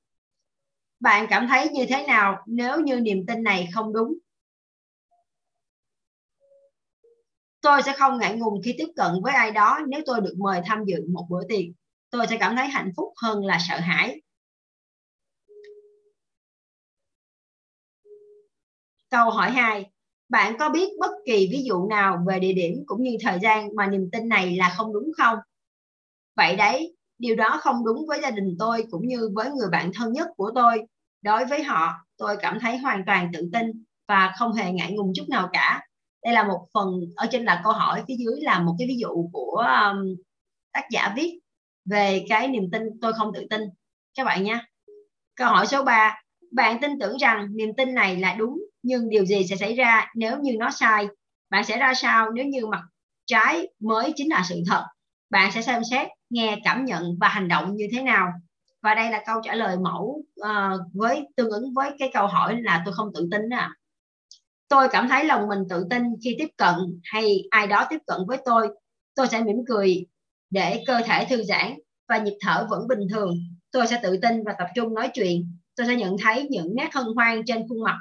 Bạn cảm thấy như thế nào nếu như niềm tin này không đúng? Tôi sẽ không ngại ngùng khi tiếp cận với ai đó nếu tôi được mời tham dự một bữa tiệc. Tôi sẽ cảm thấy hạnh phúc hơn là sợ hãi. Câu hỏi 2. Bạn có biết bất kỳ ví dụ nào về địa điểm cũng như thời gian mà niềm tin này là không đúng không? Vậy đấy, điều đó không đúng với gia đình tôi cũng như với người bạn thân nhất của tôi. Đối với họ, tôi cảm thấy hoàn toàn tự tin và không hề ngại ngùng chút nào cả. Đây là một phần ở trên là câu hỏi, phía dưới là một cái ví dụ của um, tác giả viết về cái niềm tin tôi không tự tin các bạn nhé. Câu hỏi số 3, bạn tin tưởng rằng niềm tin này là đúng nhưng điều gì sẽ xảy ra nếu như nó sai? Bạn sẽ ra sao nếu như mặt trái mới chính là sự thật? Bạn sẽ xem xét nghe cảm nhận và hành động như thế nào? Và đây là câu trả lời mẫu uh, với tương ứng với cái câu hỏi là tôi không tự tin à. tôi cảm thấy lòng mình tự tin khi tiếp cận hay ai đó tiếp cận với tôi. Tôi sẽ mỉm cười để cơ thể thư giãn và nhịp thở vẫn bình thường. Tôi sẽ tự tin và tập trung nói chuyện tôi sẽ nhận thấy những nét hân hoan trên khuôn mặt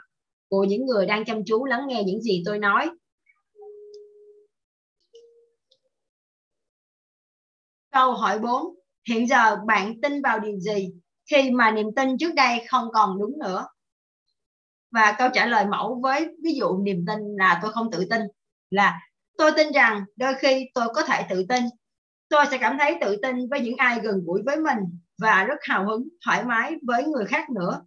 của những người đang chăm chú lắng nghe những gì tôi nói. Câu hỏi 4. Hiện giờ bạn tin vào điều gì khi mà niềm tin trước đây không còn đúng nữa? Và câu trả lời mẫu với ví dụ niềm tin là tôi không tự tin là tôi tin rằng đôi khi tôi có thể tự tin. Tôi sẽ cảm thấy tự tin với những ai gần gũi với mình và rất hào hứng, thoải mái với người khác nữa.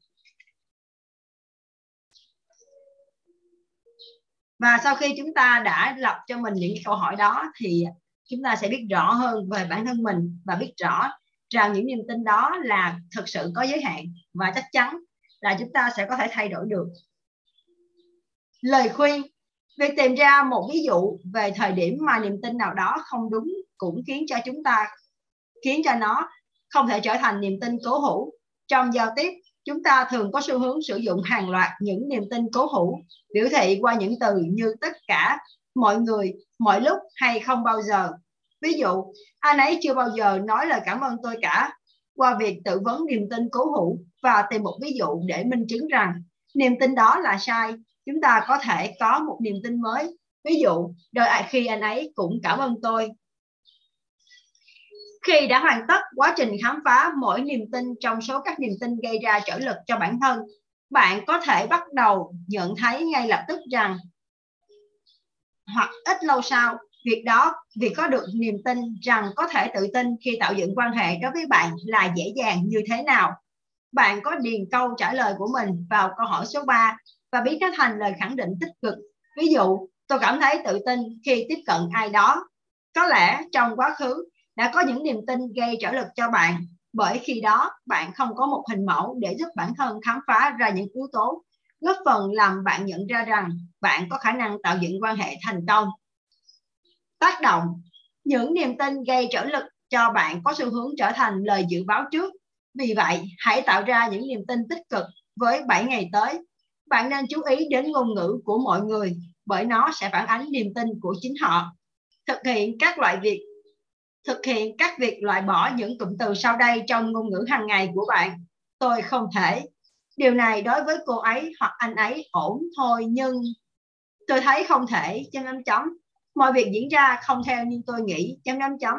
và sau khi chúng ta đã lập cho mình những câu hỏi đó thì chúng ta sẽ biết rõ hơn về bản thân mình và biết rõ rằng những niềm tin đó là thực sự có giới hạn và chắc chắn là chúng ta sẽ có thể thay đổi được lời khuyên việc tìm ra một ví dụ về thời điểm mà niềm tin nào đó không đúng cũng khiến cho chúng ta khiến cho nó không thể trở thành niềm tin cố hữu. Trong giao tiếp, chúng ta thường có xu hướng sử dụng hàng loạt những niềm tin cố hữu, biểu thị qua những từ như tất cả, mọi người, mọi lúc hay không bao giờ. Ví dụ, anh ấy chưa bao giờ nói lời cảm ơn tôi cả. Qua việc tự vấn niềm tin cố hữu và tìm một ví dụ để minh chứng rằng niềm tin đó là sai, chúng ta có thể có một niềm tin mới. Ví dụ, đợi khi anh ấy cũng cảm ơn tôi khi đã hoàn tất quá trình khám phá mỗi niềm tin trong số các niềm tin gây ra trở lực cho bản thân, bạn có thể bắt đầu nhận thấy ngay lập tức rằng hoặc ít lâu sau, việc đó, việc có được niềm tin rằng có thể tự tin khi tạo dựng quan hệ đối với bạn là dễ dàng như thế nào. Bạn có điền câu trả lời của mình vào câu hỏi số 3 và biến nó thành lời khẳng định tích cực. Ví dụ, tôi cảm thấy tự tin khi tiếp cận ai đó. Có lẽ trong quá khứ đã có những niềm tin gây trở lực cho bạn. Bởi khi đó, bạn không có một hình mẫu để giúp bản thân khám phá ra những yếu tố, góp phần làm bạn nhận ra rằng bạn có khả năng tạo dựng quan hệ thành công. Tác động, những niềm tin gây trở lực cho bạn có xu hướng trở thành lời dự báo trước. Vì vậy, hãy tạo ra những niềm tin tích cực với 7 ngày tới. Bạn nên chú ý đến ngôn ngữ của mọi người, bởi nó sẽ phản ánh niềm tin của chính họ. Thực hiện các loại việc thực hiện các việc loại bỏ những cụm từ sau đây trong ngôn ngữ hàng ngày của bạn. Tôi không thể. Điều này đối với cô ấy hoặc anh ấy ổn thôi nhưng tôi thấy không thể. Chấm chấm chấm. Mọi việc diễn ra không theo như tôi nghĩ. Chấm chấm chấm.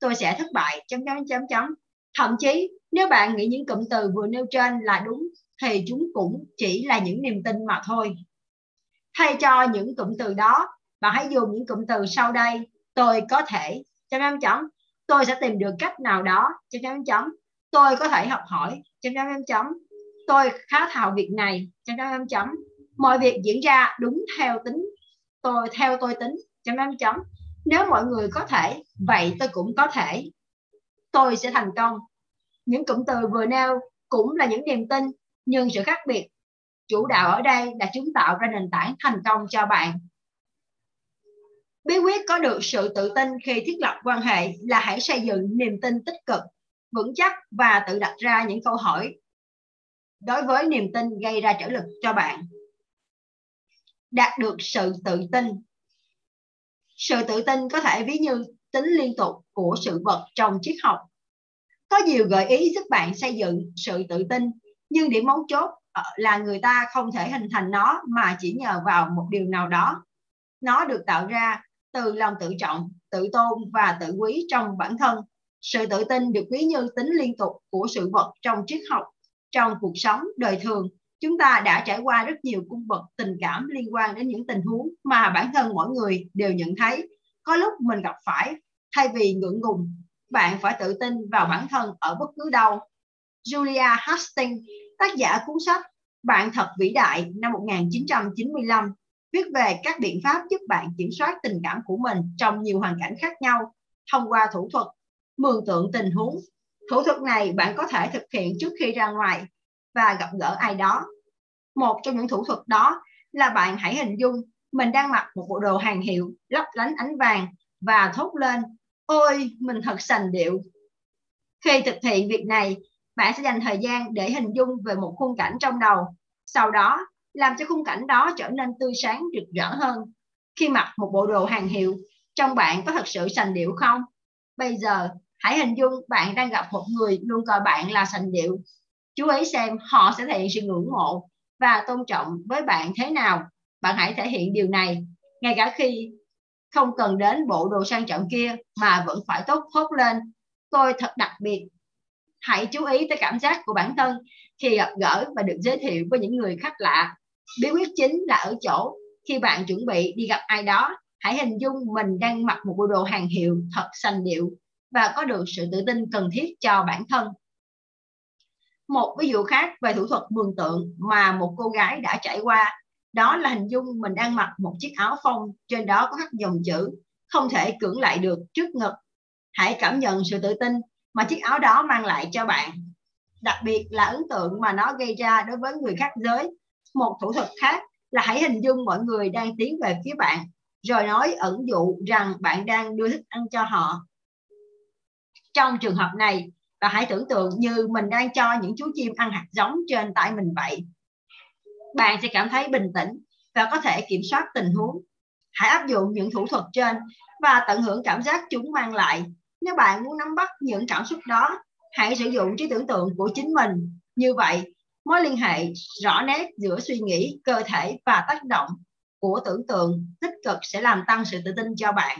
Tôi sẽ thất bại. Chấm chấm chấm chấm. Thậm chí nếu bạn nghĩ những cụm từ vừa nêu trên là đúng thì chúng cũng chỉ là những niềm tin mà thôi. Thay cho những cụm từ đó, bạn hãy dùng những cụm từ sau đây. Tôi có thể chấm chấm chấm. Tôi sẽ tìm được cách nào đó. Chấm chấm chấm. Tôi có thể học hỏi. Chấm chấm chấm chấm. Tôi khá thạo việc này. Chấm chấm chấm chấm. Mọi việc diễn ra đúng theo tính. Tôi theo tôi tính. Chấm chấm chấm. Nếu mọi người có thể, vậy tôi cũng có thể. Tôi sẽ thành công. Những cụm từ vừa nêu cũng là những niềm tin, nhưng sự khác biệt chủ đạo ở đây là chúng tạo ra nền tảng thành công cho bạn bí quyết có được sự tự tin khi thiết lập quan hệ là hãy xây dựng niềm tin tích cực, vững chắc và tự đặt ra những câu hỏi đối với niềm tin gây ra trở lực cho bạn. Đạt được sự tự tin. Sự tự tin có thể ví như tính liên tục của sự vật trong triết học. Có nhiều gợi ý giúp bạn xây dựng sự tự tin, nhưng điểm mấu chốt ờ, là người ta không thể hình thành nó mà chỉ nhờ vào một điều nào đó. Nó được tạo ra từ lòng tự trọng, tự tôn và tự quý trong bản thân. Sự tự tin được ví như tính liên tục của sự vật trong triết học, trong cuộc sống, đời thường. Chúng ta đã trải qua rất nhiều cung bậc tình cảm liên quan đến những tình huống mà bản thân mỗi người đều nhận thấy. Có lúc mình gặp phải, thay vì ngượng ngùng, bạn phải tự tin vào bản thân ở bất cứ đâu. Julia Hastings, tác giả cuốn sách Bạn thật vĩ đại năm 1995 viết về các biện pháp giúp bạn kiểm soát tình cảm của mình trong nhiều hoàn cảnh khác nhau thông qua thủ thuật mường tượng tình huống. Thủ thuật này bạn có thể thực hiện trước khi ra ngoài và gặp gỡ ai đó. Một trong những thủ thuật đó là bạn hãy hình dung mình đang mặc một bộ đồ hàng hiệu, lấp lánh ánh vàng và thốt lên, ôi, mình thật sành điệu. Khi thực hiện việc này, bạn sẽ dành thời gian để hình dung về một khung cảnh trong đầu. Sau đó làm cho khung cảnh đó trở nên tươi sáng, rực rỡ hơn. Khi mặc một bộ đồ hàng hiệu, trong bạn có thật sự sành điệu không? Bây giờ, hãy hình dung bạn đang gặp một người luôn coi bạn là sành điệu. Chú ý xem họ sẽ thể hiện sự ngưỡng mộ và tôn trọng với bạn thế nào. Bạn hãy thể hiện điều này. Ngay cả khi không cần đến bộ đồ sang trọng kia mà vẫn phải tốt thốt lên. Tôi thật đặc biệt. Hãy chú ý tới cảm giác của bản thân khi gặp gỡ và được giới thiệu với những người khác lạ bí quyết chính là ở chỗ khi bạn chuẩn bị đi gặp ai đó, hãy hình dung mình đang mặc một bộ đồ hàng hiệu thật xanh điệu và có được sự tự tin cần thiết cho bản thân. Một ví dụ khác về thủ thuật mường tượng mà một cô gái đã trải qua, đó là hình dung mình đang mặc một chiếc áo phông, trên đó có khắc dòng chữ không thể cưỡng lại được trước ngực. Hãy cảm nhận sự tự tin mà chiếc áo đó mang lại cho bạn. Đặc biệt là ấn tượng mà nó gây ra đối với người khác giới một thủ thuật khác là hãy hình dung mọi người đang tiến về phía bạn, rồi nói ẩn dụ rằng bạn đang đưa thức ăn cho họ. Trong trường hợp này và hãy tưởng tượng như mình đang cho những chú chim ăn hạt giống trên tay mình vậy. Bạn sẽ cảm thấy bình tĩnh và có thể kiểm soát tình huống. Hãy áp dụng những thủ thuật trên và tận hưởng cảm giác chúng mang lại. Nếu bạn muốn nắm bắt những cảm xúc đó, hãy sử dụng trí tưởng tượng của chính mình. Như vậy mối liên hệ rõ nét giữa suy nghĩ, cơ thể và tác động của tưởng tượng tích cực sẽ làm tăng sự tự tin cho bạn.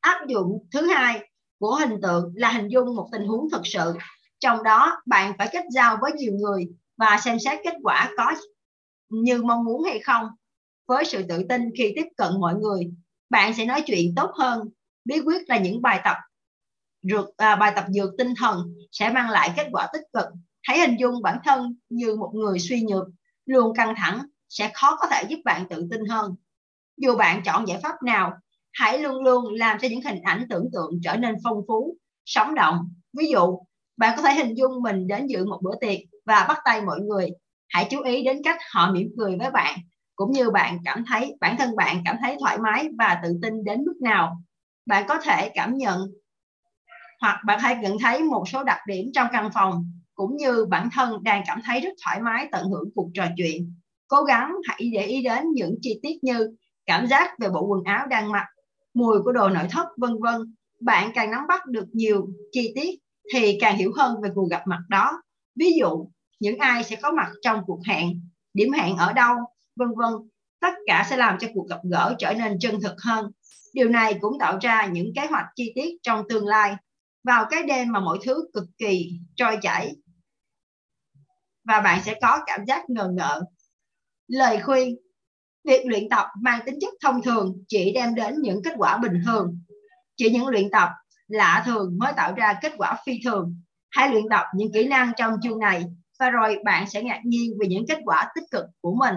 Áp dụng thứ hai của hình tượng là hình dung một tình huống thực sự. Trong đó, bạn phải kết giao với nhiều người và xem xét kết quả có như mong muốn hay không. Với sự tự tin khi tiếp cận mọi người, bạn sẽ nói chuyện tốt hơn. Bí quyết là những bài tập dược à, bài tập dược tinh thần sẽ mang lại kết quả tích cực. Hãy hình dung bản thân như một người suy nhược luôn căng thẳng sẽ khó có thể giúp bạn tự tin hơn. Dù bạn chọn giải pháp nào hãy luôn luôn làm cho những hình ảnh tưởng tượng trở nên phong phú sống động. Ví dụ bạn có thể hình dung mình đến dự một bữa tiệc và bắt tay mọi người. Hãy chú ý đến cách họ mỉm cười với bạn cũng như bạn cảm thấy bản thân bạn cảm thấy thoải mái và tự tin đến mức nào. Bạn có thể cảm nhận hoặc bạn hãy nhận thấy một số đặc điểm trong căn phòng, cũng như bản thân đang cảm thấy rất thoải mái tận hưởng cuộc trò chuyện. Cố gắng hãy để ý đến những chi tiết như cảm giác về bộ quần áo đang mặc, mùi của đồ nội thất, vân vân. Bạn càng nắm bắt được nhiều chi tiết thì càng hiểu hơn về cuộc gặp mặt đó. Ví dụ, những ai sẽ có mặt trong cuộc hẹn, điểm hẹn ở đâu, vân vân. Tất cả sẽ làm cho cuộc gặp gỡ trở nên chân thực hơn. Điều này cũng tạo ra những kế hoạch chi tiết trong tương lai vào cái đêm mà mọi thứ cực kỳ trôi chảy. Và bạn sẽ có cảm giác ngờ ngợ. Lời khuyên, việc luyện tập mang tính chất thông thường chỉ đem đến những kết quả bình thường. Chỉ những luyện tập lạ thường mới tạo ra kết quả phi thường. Hãy luyện tập những kỹ năng trong chương này, và rồi bạn sẽ ngạc nhiên về những kết quả tích cực của mình.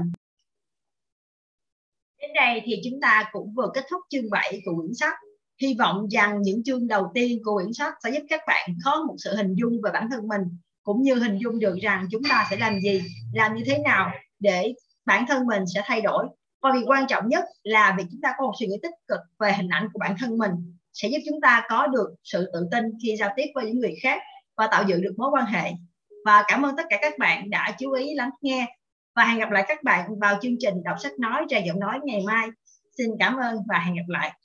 Đến đây thì chúng ta cũng vừa kết thúc chương 7 của quyển sách hy vọng rằng những chương đầu tiên của quyển sách sẽ giúp các bạn có một sự hình dung về bản thân mình, cũng như hình dung được rằng chúng ta sẽ làm gì, làm như thế nào để bản thân mình sẽ thay đổi. Và việc quan trọng nhất là việc chúng ta có một suy nghĩ tích cực về hình ảnh của bản thân mình sẽ giúp chúng ta có được sự tự tin khi giao tiếp với những người khác và tạo dựng được mối quan hệ. Và cảm ơn tất cả các bạn đã chú ý, lắng nghe và hẹn gặp lại các bạn vào chương trình đọc sách nói ra giọng nói ngày mai. Xin cảm ơn và hẹn gặp lại.